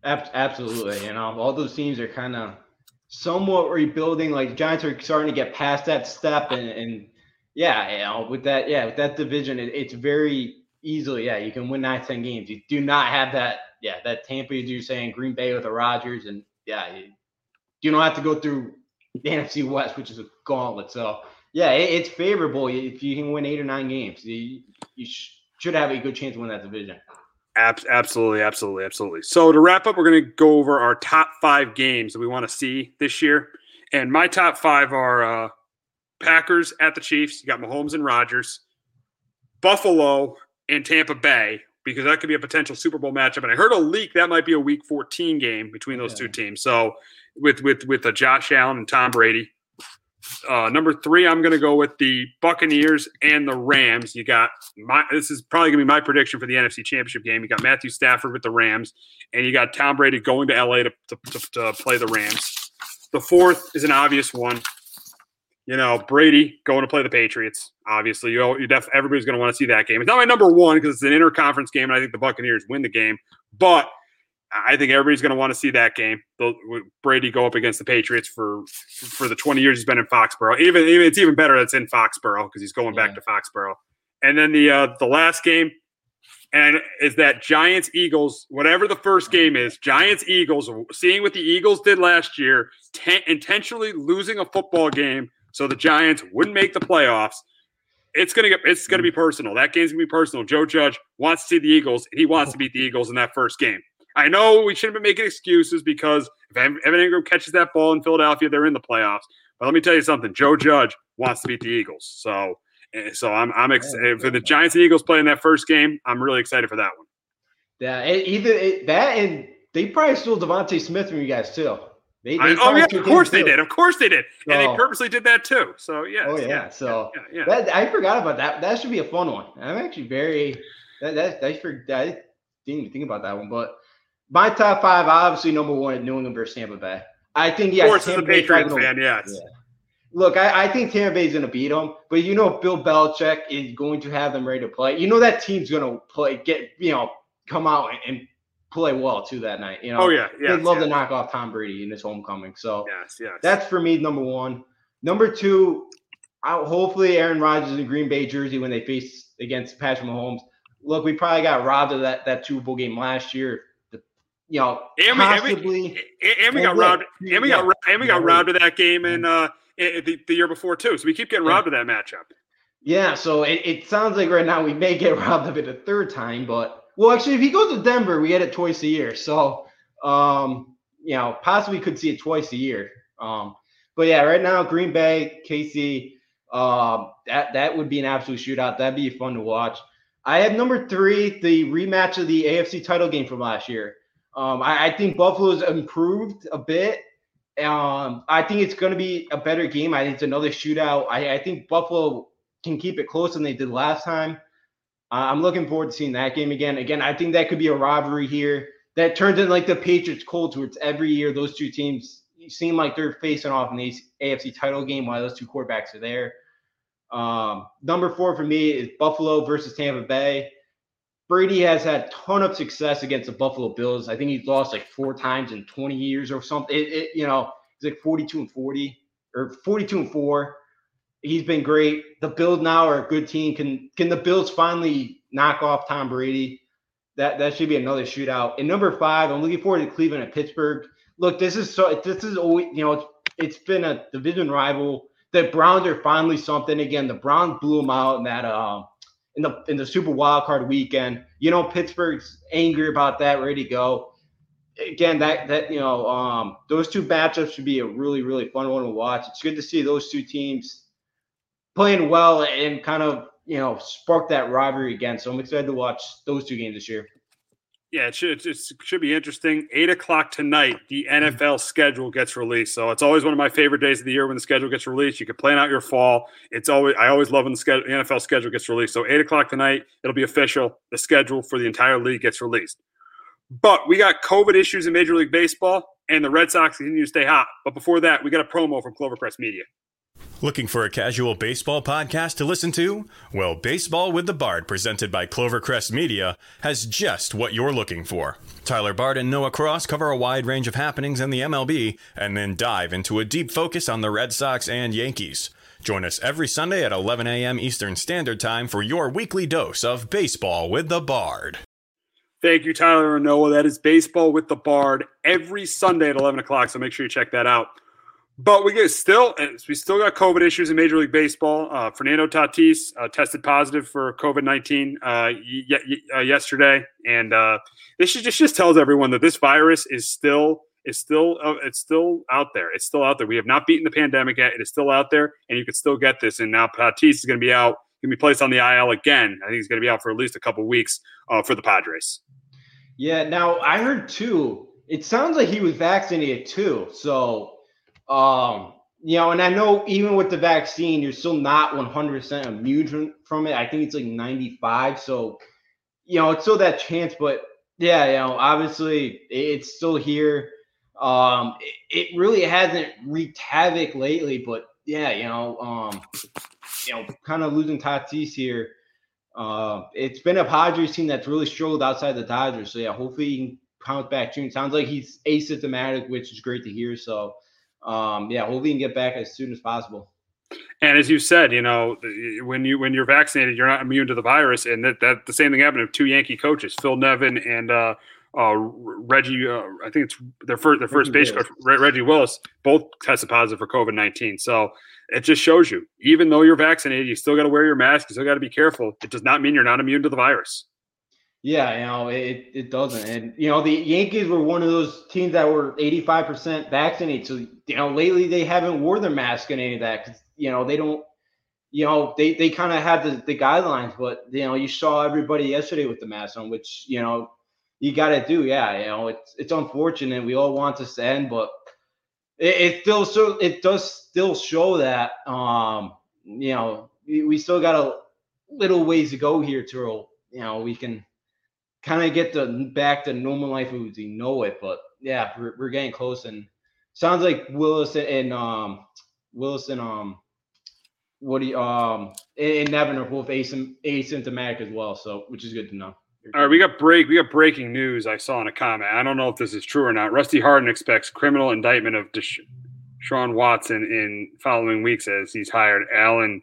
Absolutely, you know, all those teams are kind of somewhat rebuilding. Like Giants are starting to get past that step, and, and yeah, you know, with that, yeah, with that division, it, it's very easily, yeah, you can win nine, ten games. You do not have that, yeah, that Tampa you do saying Green Bay with the Rodgers, and yeah, you, you don't have to go through the NFC West, which is a gauntlet. So yeah, it, it's favorable if you can win eight or nine games. You, you sh- should have a good chance to win that division. Absolutely, absolutely, absolutely. So to wrap up, we're going to go over our top five games that we want to see this year, and my top five are uh, Packers at the Chiefs. You got Mahomes and Rodgers, Buffalo and Tampa Bay because that could be a potential Super Bowl matchup. And I heard a leak that might be a Week 14 game between those yeah. two teams. So with with with uh, Josh Allen and Tom Brady. Uh, number three, I'm going to go with the Buccaneers and the Rams. You got my. This is probably going to be my prediction for the NFC Championship game. You got Matthew Stafford with the Rams, and you got Tom Brady going to LA to, to, to, to play the Rams. The fourth is an obvious one. You know, Brady going to play the Patriots. Obviously, you you def, everybody's going to want to see that game. It's not my number one because it's an interconference game, and I think the Buccaneers win the game. But I think everybody's going to want to see that game. Brady go up against the Patriots for for the 20 years he's been in Foxborough. Even, even it's even better that's in Foxborough because he's going yeah. back to Foxborough. And then the uh, the last game, and is that Giants Eagles. Whatever the first game is, Giants Eagles. Seeing what the Eagles did last year, t- intentionally losing a football game so the Giants wouldn't make the playoffs. It's gonna get it's gonna be personal. That game's gonna be personal. Joe Judge wants to see the Eagles. He wants to beat the Eagles in that first game. I know we shouldn't be making excuses because if Evan Engram catches that ball in Philadelphia, they're in the playoffs. But let me tell you something: Joe Judge wants to beat the Eagles. So, eh, so I'm I'm excited for the Giants and Eagles playing that first game. I'm really excited for that one. Yeah, either that and they probably stole DeVonta Smith from you guys too. They, they I, oh yeah, of course they did. Of course they did, so, and they purposely did that too. So yeah. Oh yeah. yeah so yeah, yeah, That, I forgot about that. That should be a fun one. I'm actually very that that, that I didn't even think about that one, but my top five, obviously, number one, New England versus Tampa Bay. I think, yeah, of course, Tampa as a Patriots fan, yes. Yeah. Look, I, I, think Tampa Bay is going to beat them, but you know, Bill Belichick is going to have them ready to play. You know, that team's going to play, get, you know, come out and, and play well too that night. You know, oh yeah, yeah. They'd love yes. to knock off Tom Brady in his homecoming. So yes, yes. That's for me number one. Number two, I, hopefully Aaron Rodgers in Green Bay jersey when they face against Patrick Mahomes. Look, we probably got robbed of that that Super Bowl game last year you know, and we, possibly, and we, and we got robbed, and we yeah. got and we got robbed of that game in uh the, the year before too. So we keep getting robbed of that matchup. Yeah, so it, it sounds like right now we may get robbed of it a third time, but well, actually, if he goes to Denver, we get it twice a year. So, um, you know, possibly could see it twice a year. Um, but yeah, right now, Green Bay, KC, um, that that would be an absolute shootout. That'd be fun to watch. I have number three, the rematch of the AFC title game from last year. Um, I, I, think Buffalo's improved a bit. Um, I think it's going to be a better game. I think it's another shootout. I, I think Buffalo can keep it closer than they did last time. Uh, I'm looking forward to seeing that game again. Again, I think that could be a rivalry here that turns into like the Patriots Colts, where it's every year those two teams seem like they're facing off in the AFC title game while those two quarterbacks are there. Um, number four for me is Buffalo versus Tampa Bay. Brady has had a ton of success against the Buffalo Bills. I think he's lost like four times in 20 years or something. It, it, you know, he's like 42 and 40 or 42 and 4. He's been great. The Bills now are a good team. Can can the Bills finally knock off Tom Brady? That that should be another shootout. And number five, I'm looking forward to Cleveland and Pittsburgh. Look, this is so this is always you know it's it's been a division rival. The Browns are finally something again. The Browns blew them out in that um in the in the Super Wild Card weekend. You know, Pittsburgh's angry about that, ready to go. Again, that that you know, um, those two matchups should be a really really fun one to watch. It's good to see those two teams playing well and kind of you know spark that rivalry again. So I'm excited to watch those two games this year. Yeah, it should it should be interesting. Eight o'clock tonight, the NFL schedule gets released. So it's always one of my favorite days of the year when the schedule gets released. You can plan out your fall. It's always I always love when the, schedule, the NFL schedule gets released. So eight o'clock tonight, it'll be official. The schedule for the entire league gets released. But we got COVID issues in Major League Baseball, and the Red Sox continue to stay hot. But before that, we got a promo from Clovercrest Media. Looking for a casual baseball podcast to listen to? Well, Baseball with the Bard, presented by Clovercrest Media, has just what you're looking for. Tyler Bard and Noah Cross cover a wide range of happenings in the MLB and then dive into a deep focus on the Red Sox and Yankees. Join us every Sunday at 11 a.m. Eastern Standard Time for your weekly dose of Baseball with the Bard. Thank you, Tyler and Noah. That is Baseball with the Bard every Sunday at 11 o'clock, so make sure you check that out. But we get still we still got COVID issues in Major League Baseball. Uh, Fernando Tatis uh, tested positive for COVID nineteen uh, y- y- uh, yesterday, and uh, this just just tells everyone that this virus is still is still uh, it's still out there. It's still out there. We have not beaten the pandemic yet. It is still out there, and you can still get this. And now Tatis is going to be out. Going to be placed on the IL again. I think he's going to be out for at least a couple weeks for the Padres. Yeah. Now I heard too. It sounds like he was vaccinated too. So um, you know, and I know even with the vaccine, you're still not 100% immune from it. I think it's like 95. So, you know, it's still that chance. But yeah, you know, obviously it's still here. Um, it, it really hasn't wreaked havoc lately. But yeah, you know, um, you know, kind of losing Tatis here. Uh, it's been a Padres team that's really struggled outside the Dodgers. So yeah, hopefully he can bounce back soon. Sounds like he's asymptomatic, which is great to hear. So um, yeah, hopefully he can get back as soon as possible. And as you said, you know, when you when you're vaccinated, you're not immune to the virus, and that, that the same thing happened to two Yankee coaches, Phil Nevin and uh, uh, Reggie. Uh, I think it's their first their first base coach, Reggie Willis, both tested positive for COVID nineteen. So it just shows you, even though you're vaccinated, you still got to wear your mask. You still got to be careful. It does not mean you're not immune to the virus. Yeah, you know, it, it doesn't. And, you know, the Yankees were one of those teams that were 85% vaccinated. So, you know, lately they haven't wore their mask and any of that because, you know, they don't, you know, they, they kind of had the, the guidelines, but, you know, you saw everybody yesterday with the mask on, which, you know, you got to do. Yeah, you know, it's, it's unfortunate. We all want this to end, but it, it still, so it does still show that, um, you know, we, we still got a little ways to go here till, you know, we can kind of get the back to normal life as we know it. But yeah, we're, we're getting close, and sounds like Willis and um Willis and um what do you um and Nevin are both asym- asymptomatic as well, so which is good to know. All right, we got break. We got breaking news. I saw in a comment. I don't know if this is true or not. Rusty Hardin expects criminal indictment of Desha- Sean Watson in following weeks as he's hired Alan.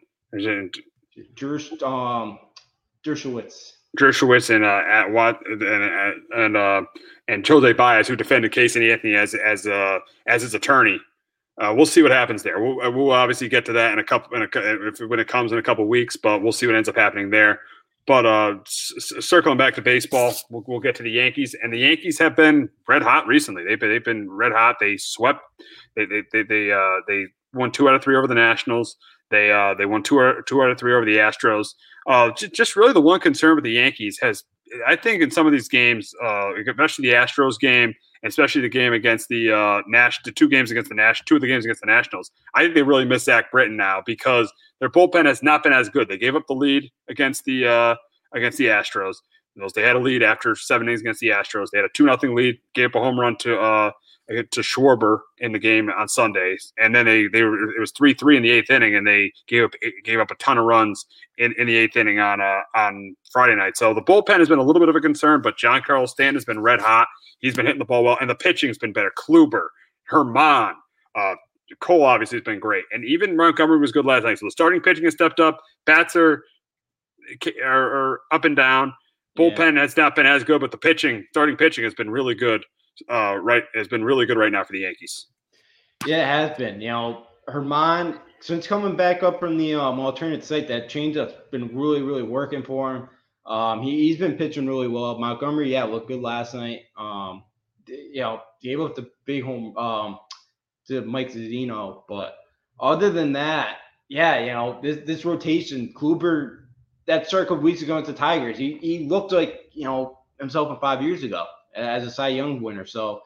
Dersh, um, Dershowitz. Dershowitz and uh, at what and and uh, and Jose Baez, who defended Casey Anthony as as uh, as his attorney. Uh, we'll see what happens there. We'll, uh, we'll obviously get to that in a couple in a, if, when it comes in a couple weeks, but we'll see what ends up happening there. But uh, s- circling back to baseball, we'll, we'll, get to the Yankees, and the Yankees have been red hot recently. They've been they've been red hot. They swept. They they they they, uh, they won two out of three over the Nationals. They uh, they won two out, two out of three over the Astros. Uh, j- just really the one concern with the Yankees has, I think, in some of these games, uh, especially the Astros game, especially the game against the uh, Nash, the two games against the Nash, two of the games against the Nationals. I think they really miss Zach Britton now because their bullpen has not been as good. They gave up the lead against the uh, against the Astros. They had a lead after seven innings against the Astros. They had a two nothing lead, gave up a home run to uh, to Schwarber in the game on Sundays, and then they they were it was three three in the eighth inning, and they gave up gave up a ton of runs in, in the eighth inning on uh, on Friday night. So the bullpen has been a little bit of a concern, but Giancarlo Stanton has been red hot. He's been hitting the ball well, and the pitching has been better. Kluber, Germán, uh, Cole obviously has been great, and even Montgomery was good last night. So the starting pitching has stepped up. Bats are are, are up and down. Bullpen yeah. has not been as good, but the pitching, starting pitching, has been really good uh, right has been really good right now for the Yankees. Yeah, it has been. You know, Germán since coming back up from the um, alternate site, that change has been really, really working for him. Um, he, has been pitching really well. Montgomery, yeah, looked good last night. Um, you know, gave up the big home um, to Mike Zunino, but other than that, yeah, you know, this this rotation, Kluber, that start a couple weeks ago into Tigers, he he looked like you know himself from five years ago as a Cy Young winner. So,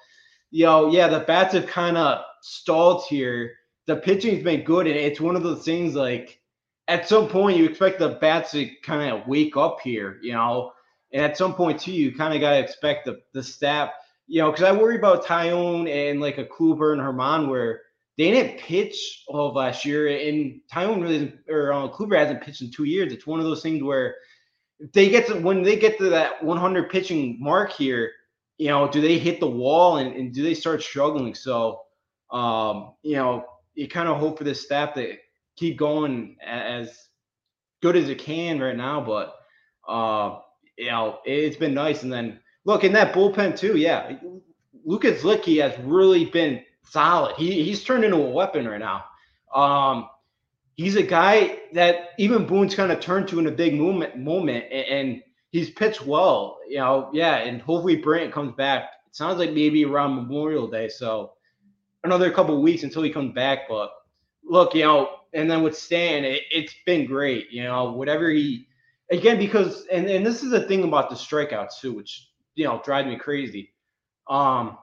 you know, yeah, the bats have kind of stalled here. The pitching's been good, and it's one of those things like at some point you expect the bats to kind of wake up here, you know, and at some point too, you kind of got to expect the the staff, you know, because I worry about Taillon and like a Kluber and Germán where they didn't pitch all of last year, and Taillon really or uh, Kluber hasn't pitched in two years. It's one of those things where they get to when they get to that 100 pitching mark here, you know, do they hit the wall and, and do they start struggling? So, um, you know, you kind of hope for this staff to keep going as good as it can right now, but uh, you know, it's been nice. And then look in that bullpen too. Yeah, Lucas Luetge has really been solid. He he's turned into a weapon right now. Um, he's a guy that even Boone's kind of turned to in a big moment moment, and he's pitched well. You know, yeah, and hopefully Brant comes back. It sounds like maybe around Memorial Day, so another couple weeks until he comes back. But look, you know, and then with Stan, it, it's been great. You know, whatever he again because and and this is the thing about the strikeouts too, which you know drives me crazy. Um,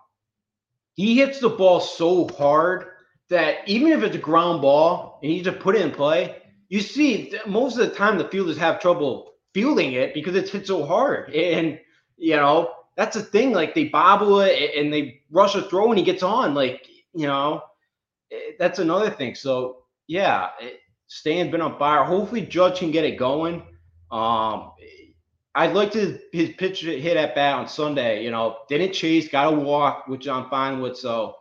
he hits the ball so hard that even if it's a ground ball and you just put it in play, you see most of the time the fielders have trouble fielding it because it's hit so hard. And you know, that's the thing. Like they bobble it and they rush a throw and he gets on. Like, you know, eh, that's another thing. So yeah, Stan's been on fire. Hopefully Judge can get it going. Um, I'd like to his pitch hit at bat on Sunday. You know, didn't chase, got a walk, which I'm fine with. So,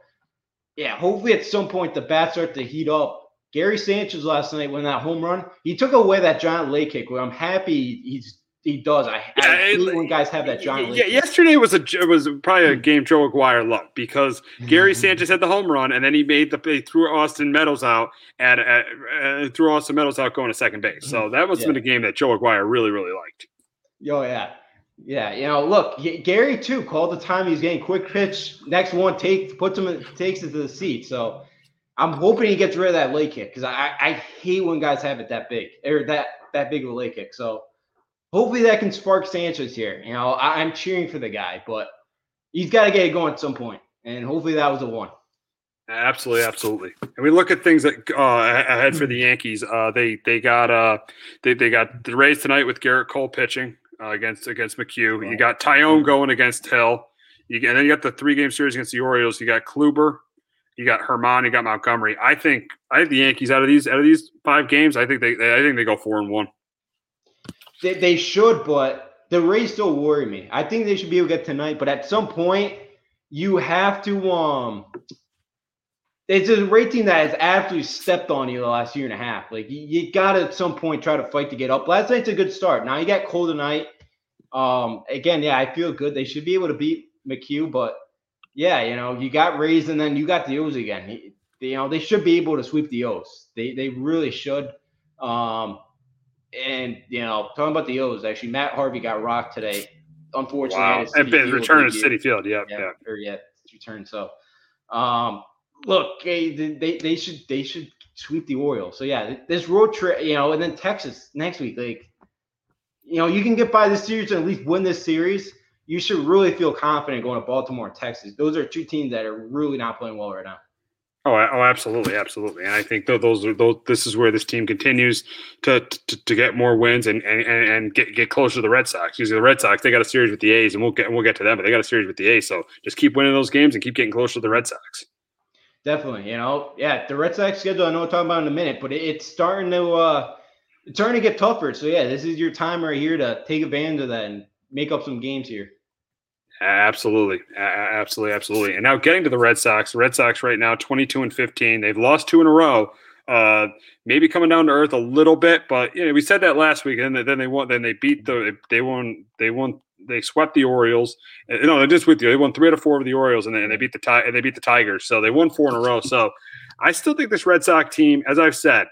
yeah, hopefully at some point the bats start to heat up. Gary Sanchez last night when that home run, he took away that giant leg kick. Where I'm happy he's he does. I, yeah, I hate it, when guys have that giant. Yeah, yesterday was a was probably a game Joe Aguirre loved because Gary Sanchez had the home run and then he made the he threw Austin Meadows out at, at uh, threw Austin Meadows out going to second base. So that was yeah. been a game that Joe Aguirre really really liked. Oh yeah, yeah. You know, look, Gary too called the time he's getting quick pitch. Next one takes puts him takes it to the seat. So I'm hoping he gets rid of that leg kick because I I hate when guys have it that big or that that big of a leg kick. So hopefully that can spark Sanchez here. You know, I, am cheering for the guy, but he's got to get it going at some point, and hopefully that was the one. Absolutely, absolutely. And we look at things that uh, ahead for the Yankees. Uh, they they got uh they, they got the Rays tonight with Gerrit Cole pitching uh, against against McHugh. You got Taillon going against Hill. You, and then you got the three game series against the Orioles. You got Kluber, you got Germán. you got Montgomery. I think I think the Yankees out of these out of these five games, I think they I think they go four and one. They, they should, but the Rays still worry me. I think they should be able to get tonight, but at some point you have to um it's a team that has absolutely stepped on you the last year and a half. Like you, you got to at some point try to fight to get up. Last night's a good start. Now you got Cole tonight. Um, again, yeah, I feel good. They should be able to beat McHugh, but yeah, you know, you got Rays and then you got the O's again. You know, they should be able to sweep the O's. They they really should. Um, and you know, talking about the O's, actually, Matt Harvey got rocked today. Unfortunately, wow. and his return to Citi Field. Yeah, yeah, yeah. or yeah, return. So, um, look, they, they they should they should sweep the Orioles. So yeah, this road trip, you know, and then Texas next week. Like, you know, you can get by this series and at least win this series. You should really feel confident going to Baltimore and Texas. Those are two teams that are really not playing well right now. Oh, oh, absolutely, absolutely, and I think those are those. This is where this team continues to to, to get more wins and, and and get get closer to the Red Sox. Usually, the Red Sox they got a series with the A's, and we'll get we'll get to them, but they got a series with the A's. So just keep winning those games and keep getting closer to the Red Sox. Definitely, you know, yeah, the Red Sox schedule. I know we'll talk about in a minute, but it's starting to uh, it's starting to get tougher. So yeah, this is your time right here to take advantage of that and make up some games here. Absolutely, absolutely, absolutely. And now getting to the Red Sox, Red Sox right now twenty-two and fifteen. They've lost two in a row. Uh, maybe coming down to earth a little bit, but you know we said that last week, and then they won. Then they beat the they won. They won. They swept the Orioles. No, they just with you. They won three out of four of the Orioles, and they, and they beat the and they beat the Tigers. So they won four in a row. So I still think this Red Sox team, as I've said,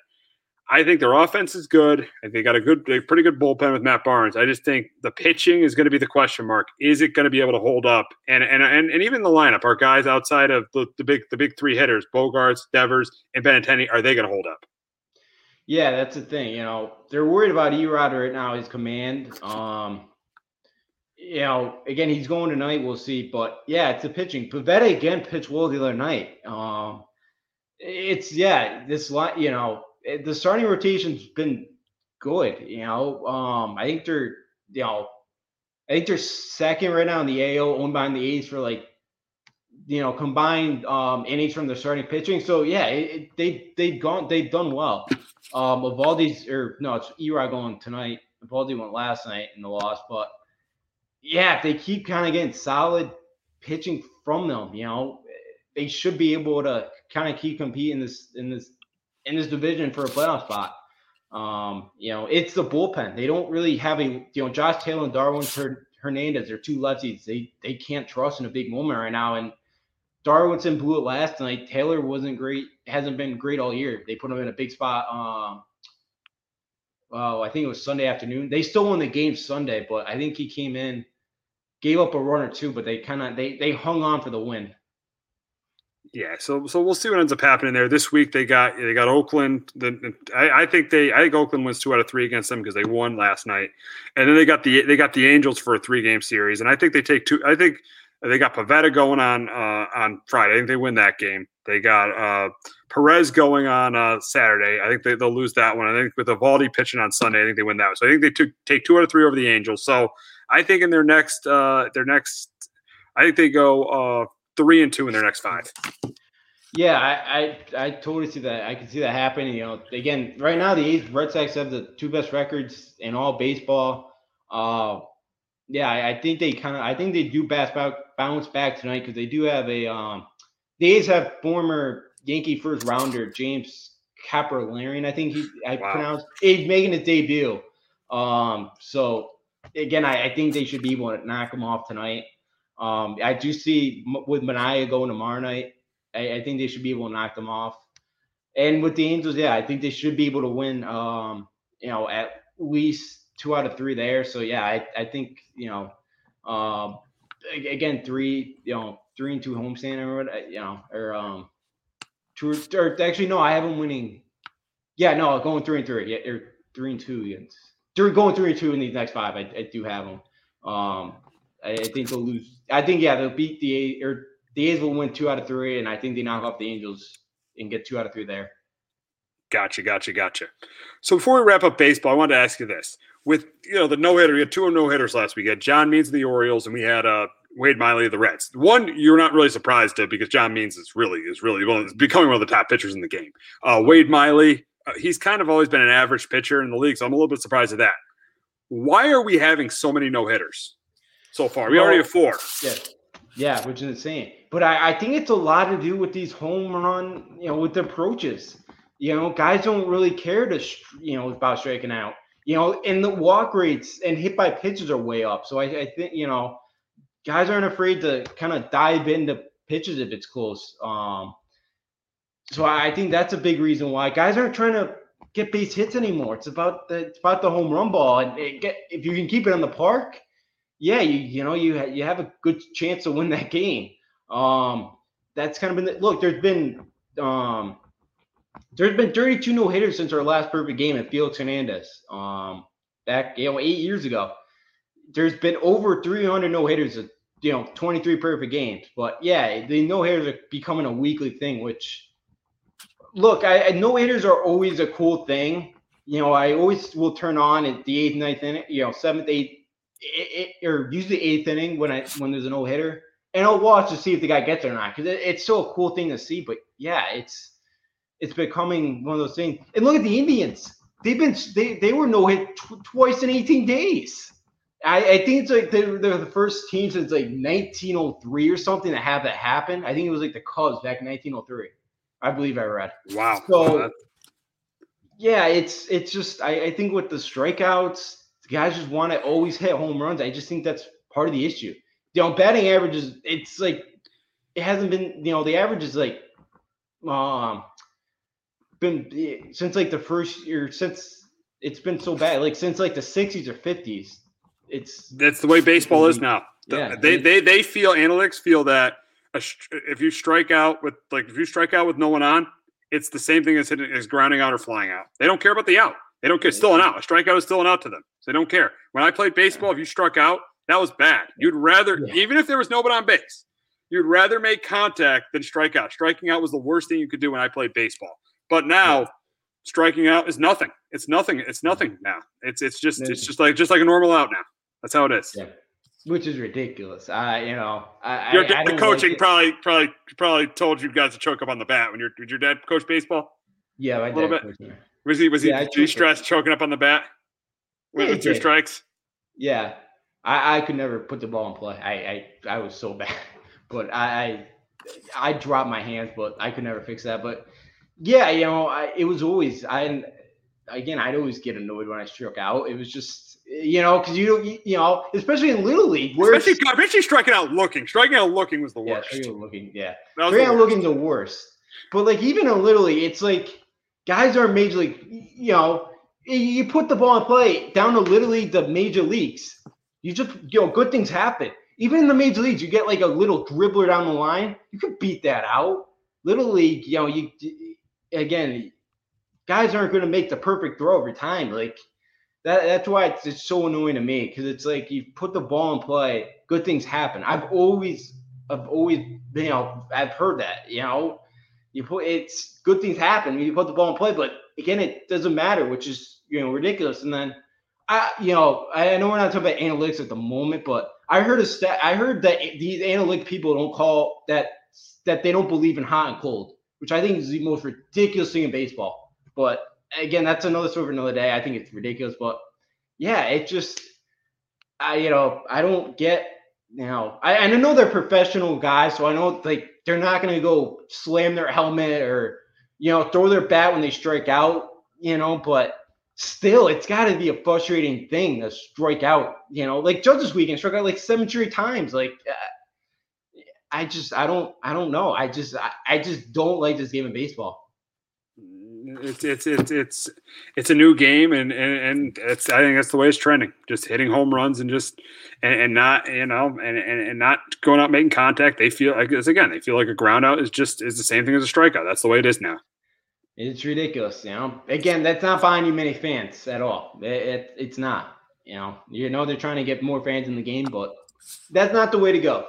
I think their offense is good. and they got a good, a pretty good bullpen with Matt Barnes. I just think the pitching is going to be the question mark. Is it going to be able to hold up? And and and, and even the lineup, our guys outside of the, the big the big three hitters, Bogaerts, Devers, and Benintendi, are they going to hold up? Yeah, that's the thing. You know, they're worried about Erod right now, his command. Um, you know, again, he's going tonight. We'll see. But yeah, it's the pitching. Pivetta again pitched well the other night. Um, it's yeah, this line, you know, the starting rotation's been good. You know, um, I think they're you know, I think they're second right now in the AL, owned the A's for like you know combined um innings from the starting pitching. So yeah, it, it, they they've gone they've done well. Um, Eovaldi's or no, it's Erod going tonight. Eovaldi went last night in the loss, but yeah, if they keep kind of getting solid pitching from them, you know, they should be able to kind of keep competing this in this in this division for a playoff spot. Um, you know, it's the bullpen. They don't really have a you know Josh Taylor and Darwinzon Hernandez. They're two lefties. They they can't trust in a big moment right now. And Darwinzon blew it last night. Taylor wasn't great. Hasn't been great all year. They put him in a big spot. Um, oh, I think it was Sunday afternoon. They still won the game Sunday, but I think he came in, gave up a run or two, but they kind of they they hung on for the win. Yeah, so so we'll see what ends up happening there. This week they got they got Oakland. The, I, I think they I think Oakland wins two out of three against them because they won last night, and then they got the they got the Angels for a three game series, and I think they take two. I think they got Pivetta going on uh, on Friday. I think they win that game. They got uh, Perez going on uh, Saturday. I think they, they'll lose that one. I think with Eovaldi pitching on Sunday, I think they win that one. So I think they took take two out of three over the Angels. So I think in their next uh, their next, I think they go uh, three and two in their next five. Yeah, I, I, I totally see that. I can see that happening. You know, again, right now the A's Red Sox have the two best records in all baseball. Uh, yeah, I, I think they kind of I think they do bounce back bounce back tonight because they do have a um the A's have former Yankee first rounder James Kaprielian, I think he I wow. pronounced he's making his debut. Um, so again, I, I, think they should be able to knock him off tonight. Um, I do see with Manaea going tomorrow night. I, I, think they should be able to knock them off. And with the Angels, yeah, I think they should be able to win. Um, you know, at least two out of three there. So yeah, I, I think you know, um, again three you know three and two homestand or uh, you know or um two or actually no I have them winning. Yeah, no, going three and three. Yeah, or three and two. They're going three and two in these next five. I, I do have them. Um, I, think they'll lose. I think yeah, they'll beat the or the A's will win two out of three, and I think they knock off the Angels and get two out of three there. Gotcha, gotcha, gotcha. So before we wrap up baseball, I wanted to ask you this: with you know the no hitter, we had two no hitters last week. We had John Means of the Orioles, and we had uh, Wade Miley of the Reds. One, you're not really surprised to because John Means is really is really well, is becoming one of the top pitchers in the game. Uh, Wade Miley, uh, he's kind of always been an average pitcher in the league, so I'm a little bit surprised at that. Why are we having so many no hitters so far? We already have four. Yeah, yeah, which is insane. But I, I think it's a lot to do with these home run, you know, with the approaches. You know, guys don't really care to, you know, about striking out you know, and the walk rates and hit by pitches are way up. So I, I think, you know, guys aren't afraid to kind of dive into pitches if it's close. Um, so I think that's a big reason why guys aren't trying to get base hits anymore. It's about the it's about the home run ball, and get if you can keep it in the park, yeah, you you know you you have a good chance to win that game. Um, that's kind of been the, look. There's been um, there's been 32 no hitters since our last perfect game at Felix Hernandez. Um, back you know eight years ago. There's been over 300 no hitters, you know, 23 perfect games. But yeah, the no hitters are becoming a weekly thing. Which, look, I, I no hitters are always a cool thing. You know, I always will turn on at the eighth, ninth inning, you know, seventh, eighth, it, it, or usually eighth inning when I when there's an no hitter, and I'll watch to see if the guy gets it or not because it, it's still a cool thing to see. But yeah, it's it's becoming one of those things. And look at the Indians; they've been they they were no hit tw- twice in 18 days. I, I think it's like they're, they're, the first team since like 1903 or something to have that happen. I think it was like the Cubs back in 1903. I believe I read. Wow. So yeah, it's it's just I, I think with the strikeouts, the guys just want to always hit home runs. I just think that's part of the issue. You know, batting averages, it's like it hasn't been, you know, the average is like um been since like the first year since it's been so bad like since like the 60s or 50s it's that's the way baseball is now yeah, they they they feel analytics feel that a, if you strike out with like if you strike out with no one on it's the same thing as hitting as grounding out or flying out they don't care about the out they don't care still an out a strikeout is still an out to them so they don't care when i played baseball if you struck out that was bad you'd rather Yeah. even if there was nobody on base you'd rather make contact than strike out striking out was the worst thing you could do when i played baseball but now striking out is nothing. It's nothing. It's nothing now. It's it's just it's just like just like a normal out now. That's how it is. Yeah. which is ridiculous i you know i Your I, I dad don't coaching like probably probably probably told you guys to choke up on the bat when your did your dad coach baseball? yeah my a little bit. Was he was he Yeah, he choked up. choking up on the bat with, Yeah, with he two did. strikes? Yeah, I, I could never put the ball in play. I, I, I was so bad, but I, I, I dropped my hands, but I could never fix that. But yeah, you know, I, it was always I, again, I'd always get annoyed when I struck out. It was just, you know, because you, you, you know, especially in little league, where Especially, especially striking out looking. Striking out looking was the yeah, worst. striking out looking, yeah, striking the out looking the worst. But like even in little league, it's like guys are major league. You know, you put the ball in play down to literally the major leagues. You just you know, good things happen. Even in the major leagues, you get like a little dribbler down the line. You could beat that out. Little league, you know, you again, guys aren't going to make the perfect throw every time. Like that. That's why it's, it's so annoying to me because it's like you put the ball in play, good things happen. I've always, I've always, you know, I've heard that. You know, you put it's good things happen you put the ball in play, but again, it doesn't matter, which is you know ridiculous. And then I, you know, I know we're not talking about analytics at the moment, but I heard a stat. I heard that these analytic people don't call that that they don't believe in hot and cold, which I think is the most ridiculous thing in baseball. But again, that's another story for another day. I think it's ridiculous, but yeah, it just, I you know, I don't get you know, I, I know they're professional guys, so I know like they're not going to go slam their helmet or you know throw their bat when they strike out, you know, but still, it's got to be a frustrating thing to strike out. You know, like Judge this weekend struck out like seven times. Like, uh, I just, I don't, I don't know. I just, I, I just don't like this game of baseball. It's it's it's it's it's a new game, and and and it's I think that's the way it's trending. Just hitting home runs and just and, and not you know and, and and not going out making contact. They feel like this again. They feel like a ground out is just is the same thing as a strikeout. That's the way it is now. It's ridiculous, you know. Again, that's not buying you many fans at all. It, it, it's not. You know, you know they're trying to get more fans in the game, but that's not the way to go.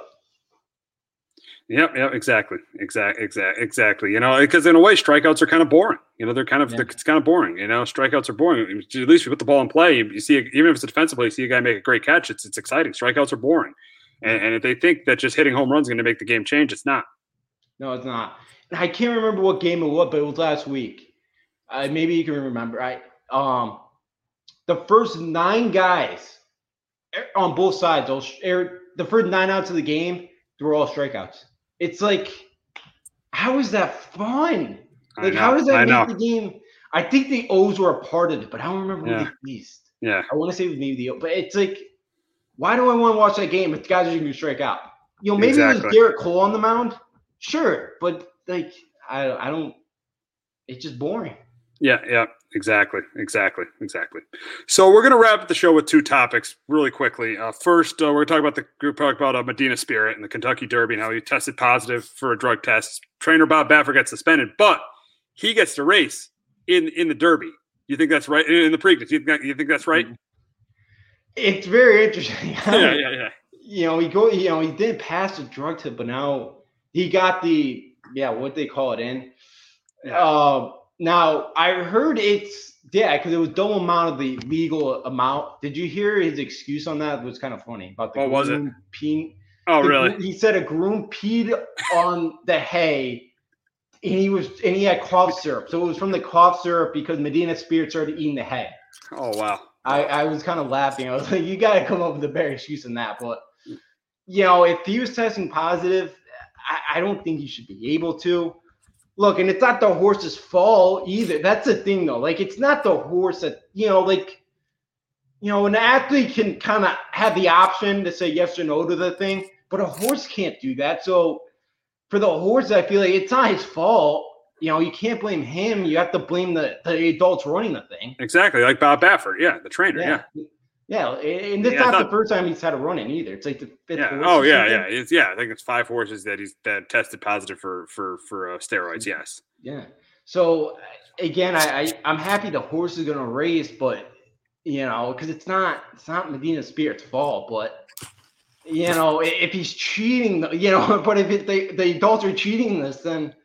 Yep, yep, exactly, exactly, exactly, exactly. You know, because in a way, strikeouts are kind of boring. You know, they're kind of Yeah. they're, it's kind of boring. You know, strikeouts are boring. At least you put the ball in play. You, you see, even if it's a defensive play, you see a guy make a great catch. It's it's exciting. Strikeouts are boring, and, and if they think that just hitting home runs is going to make the game change, it's not. No, it's not. And I can't remember what game it was, but it was last week. Uh, maybe you can remember. I um, the first nine guys on both sides, those er, the first nine outs of the game, they were all strikeouts. It's like, how is that fun? Like, how does that I make know. the game? I think the O's were a part of it, but I don't remember Yeah. who they faced. Yeah, I want to say maybe the O, but it's like, why do I want to watch that game if the guys are going to strike out? You know, maybe it was Gerrit Cole on the mound, sure, but like, I, I don't. It's just boring. yeah, yeah. Exactly, exactly, exactly. So we're going to wrap up the show with two topics really quickly. Uh, first, uh, we're going to talk about the group talk about uh, Medina Spirit and the Kentucky Derby and how he tested positive for a drug test. Trainer Bob Baffert gets suspended, but he gets to race in in the Derby. You think that's right in the Preakness? You think that, you think that's right? It's very interesting. yeah, yeah, yeah. You know, he go. You know, he did pass the drug test, but now he got the yeah, what they call it in. Uh, now I heard it's yeah, because it was double amount of the legal amount. Did you hear his excuse on that? It was kind of funny about the What was it? peeing. Oh, the really? He said a groom peed on the hay, and he was and he had cough syrup. So it was from the cough syrup because Medina Spirit started eating the hay. Oh, wow. I, I was kind of laughing. I was like, you got to come up with a better excuse than that. But, you know, if he was testing positive, I, I don't think he should be able to. Look, and it's not the horse's fault either. That's the thing, though. Like, it's not the horse that, you know, like, you know, an athlete can kind of have the option to say yes or no to the thing, but a horse can't do that. So for the horse, I feel like it's not his fault. you know, you can't blame him. You have to blame the, the adults running the thing. Exactly, like Bob Baffert, yeah, the trainer, yeah. Yeah. Yeah, and it's Yeah, not not- the first time he's had a run in either. It's like the fifth. Yeah. horse Oh yeah, yeah. It's yeah. I think it's five horses that he's that tested positive for for for uh, steroids. Yes. Yeah. So again, I, I I'm happy the horse is gonna race, but you know, because it's not it's not Medina Spirit's fault, but you know, if he's cheating, you know, but if it, they the adults are cheating this, then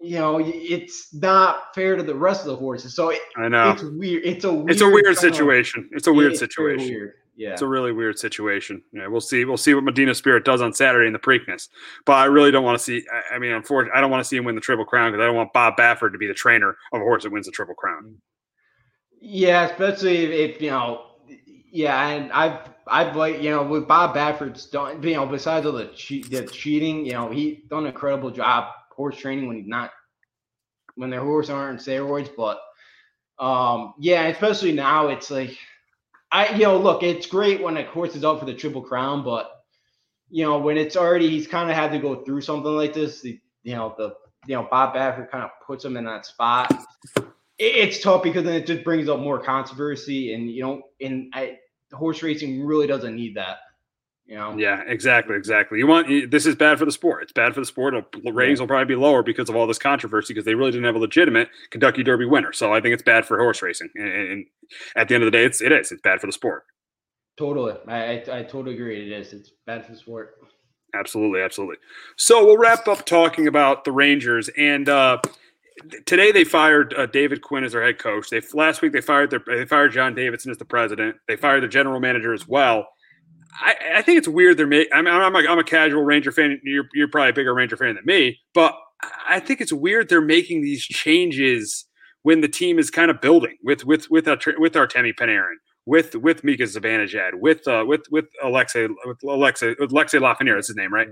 you know, it's not fair to the rest of the horses. So it, I know. it's weird. It's a weird It's a weird kind of- situation. It's a weird it's situation. weird. Yeah. It's a really weird situation. Yeah, we'll see. We'll see what Medina Spirit does on Saturday in the Preakness. But I really don't want to see. I, I mean, unfortunately, I don't want to see him win the Triple Crown because I don't want Bob Baffert to be the trainer of a horse that wins the Triple Crown. Mm. Yeah, especially if, if you know, yeah, and I've I've like you know with Bob Baffert's done you know besides all the cheat the cheating, you know he done an incredible job horse training when he's not when their horse aren't steroids, but um yeah, especially now it's like I you know look it's great when a horse is up for the triple crown, but you know when it's already he's kind of had to go through something like this, the, you know the you know Bob Baffert kind of puts him in that spot. It- it's tough because then it just brings up more controversy and you know and I horse racing really doesn't need that you know Yeah, exactly, exactly. You want this is bad for the sport. It's bad for the sport. It'll, ratings will probably be lower because of all this controversy because they really didn't have a legitimate Kentucky Derby winner. So I think it's bad for horse racing. And, and at the end of the day, it's it is. It's bad for the sport. totally I, I I totally agree it is it's bad for the sport Absolutely, absolutely. So we'll wrap up talking about the Rangers and. uh Today they fired uh, David Quinn as their head coach. They last week they fired their they fired John Davidson as the president. They fired the general manager as well. I, I think it's weird they're making. I'm, I'm, a, I'm a casual Ranger fan. You're, you're probably a bigger Ranger fan than me, but I think it's weird they're making these changes when the team is kind of building with with with uh, with Artemi Panarin, with with Mika Zibanejad, with uh, with with Alexei with Alexei with Alexei Lafreniere. That's his name, right?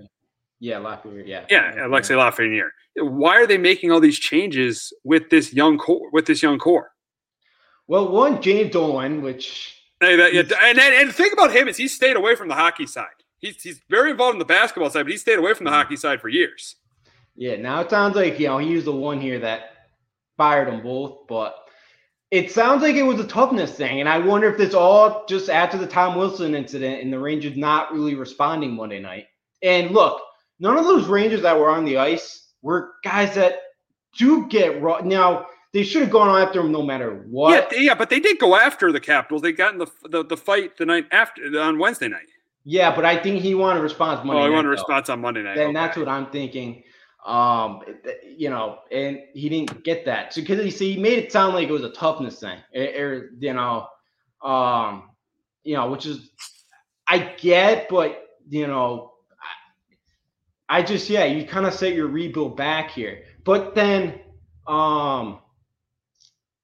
yeah Lafayette yeah Yeah, Alexei Lafreniere. Why are they making all these changes with this young core? With this young core? well one James Dolan which Hey, that, yeah, and, and and the thing about him is he stayed away from the hockey side. He's he's very involved in the basketball side, but he stayed away from the mm-hmm. hockey side for years. yeah now it sounds like you know he was the one here that fired them both but it sounds like it was a toughness thing and I wonder if this all just after the Tom Wilson incident and the Rangers not really responding Monday night and look none of those Rangers that were on the ice were guys that do get raw. Now they should have gone after him no matter what. Yeah, yeah, but they did go after the Capitals. They got in the the, the fight the night after on Wednesday night. Yeah, but I think he wanted a response Monday. oh, I night, want a response on Monday night. Then Okay. that's what I'm thinking. Um, you know, and he didn't get that. So because he see, he made it sound like it was a toughness thing, or, you know, um, you know, which is I get, but you know, I, I just yeah, you kind of set your rebuild back here, but then, um,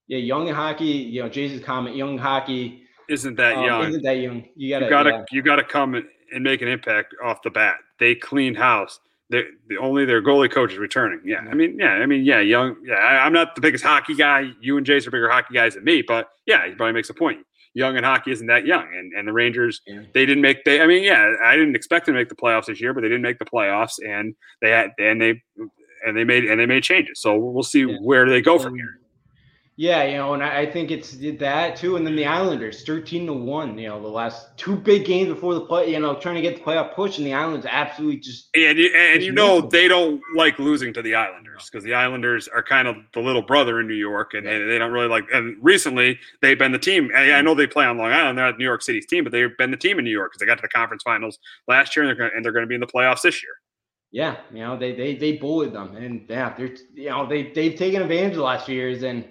yeah, young hockey, you know, Jason's comment, young hockey isn't that um, young. Isn't that young? You gotta, you gotta yeah. you gotta come and, make an impact off the bat. They cleaned house. They the only their goalie coach is returning. Yeah, I mean, yeah, I mean, yeah, young. Yeah, I, I'm not the biggest hockey guy. You and Jace are bigger hockey guys than me, but yeah, he probably makes a point. Young and hockey isn't that young, and and the Rangers they didn't make. They I mean, yeah, I didn't expect them to make the playoffs this year, but they didn't make the playoffs, and they had and they and they made and they made changes. So we'll see where they go from here. Yeah, you know, and I, I think it's that too. And then the Islanders, thirteen to one. You know, the last two big games before the play. You know, trying to get the playoff push, and the Islanders absolutely just And you, and you know they don't like losing to the Islanders because the Islanders are kind of the little brother in New York, and they, they don't really like. And recently, they've been the team. I, I know they play on Long Island; they're not New York City's team, but they've been the team in New York because they got to the conference finals last year, and they're gonna, and they're going to be in the playoffs this year. yeah, you know, they they they bullied them, and yeah, they're you know they they've taken advantage of the last few years, and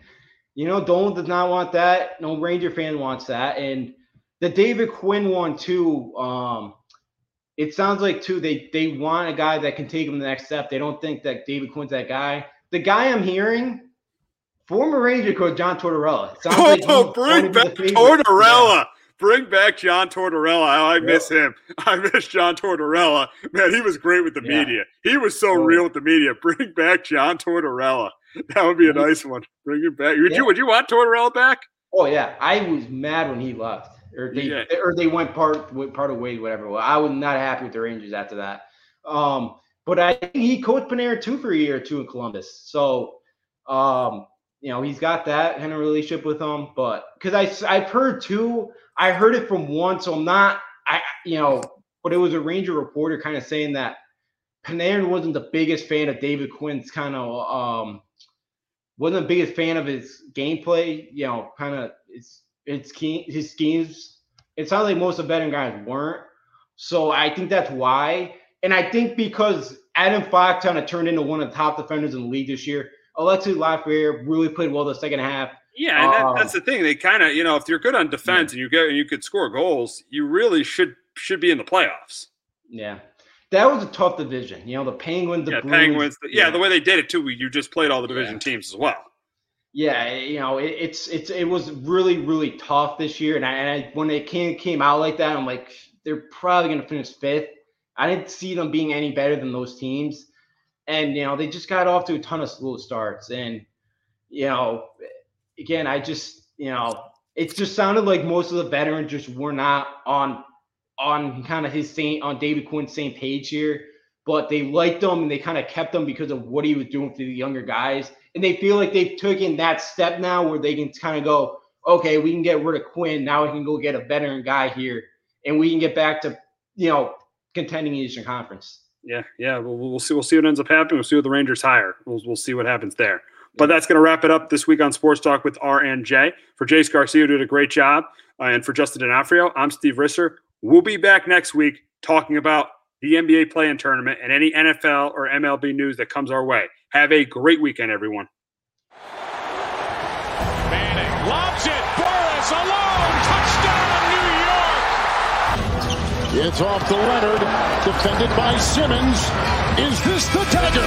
you know, Dolan does not want that. No Ranger fan wants that, and the David Quinn one too. Um, it sounds like too they they want a guy that can take them the next step. They don't think that David Quinn's that guy. The guy I'm hearing, former Ranger coach John Tortorella. It sounds like Oh, going bring to be the back. Tortorella! Bring back John Tortorella. I miss him. I miss John Tortorella. Man, he was great with the Yeah. media. He was so real with the media. Bring back John Tortorella. That would be a nice one. Bring it back. Would Yeah. you? Would you want Tortorella back? Oh yeah, I was mad when he left, or they Yeah. or they went part with part of ways, whatever. Well, I was not happy with the Rangers after that. Um, but I think he coached Panarin too for a year or two in Columbus. So Um, you know, he's got that kind of relationship with him, but because I I've heard too, I heard it from one, so I'm not I you know, but it was a Ranger reporter kind of saying that Panarin wasn't the biggest fan of David Quinn's kind of um wasn't the biggest fan of his gameplay, you know, kind of it's it's his schemes. It sounds like most of the veteran guys weren't. So I think that's why. And I think because Adam Fox kind of turned into one of the top defenders in the league this year. Alexi Lafreniere really played well the second half. Yeah, and that, um, that's the thing. They kind of, you know, if you're good on defense yeah. and you get and you could score goals, you really should should be in the playoffs. Yeah, that was a tough division. You know, the Penguins, the yeah, Blues, Penguins. The, yeah, yeah, the way they did it too. You just played all the division yeah. teams as well. Yeah, you know, it, it's it's it was really really tough this year, and I, and I when it came came out like that, I'm like, they're probably going to finish fifth. I didn't see them being any better than those teams, and you know, they just got off to a ton of slow starts, and you know, again, I just you know, it just sounded like most of the veterans just were not on on kind of his same on David Quinn's same page here, but they liked him and they kind of kept him because of what he was doing for the younger guys. And they feel like they've taken that step now where they can kind of go, okay, we can get rid of Quinn. Now we can go get a veteran guy here and we can get back to, you know, contending in Eastern Conference. Yeah, yeah. We'll, we'll see. We'll see what ends up happening. We'll see what the Rangers hire. We'll, we'll see what happens there. But that's going to wrap it up this week on Sports Talk with R and J. For Jace Garcia, who did a great job, uh, and for Justin D'Onofrio, I'm Steve Risser. We'll be back next week talking about the NBA play in tournament and any NFL or MLB news that comes our way. Have a great weekend, everyone. Manning lobs it. Burress alone. Touchdown, New York. It's off to Leonard. Defended by Simmons. Is this the dagger?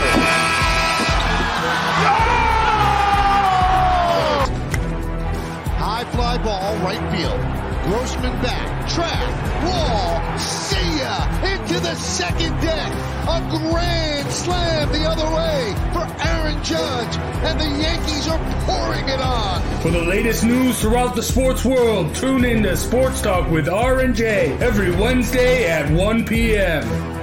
High fly ball, right field. Grossman back. Track. Wall. See ya. Into the second deck. A grand slam the other way for Aaron Judge. And the Yankees are pouring it on. For the latest news throughout the sports world, tune in to Sports Talk with R and J every Wednesday at 1 p.m.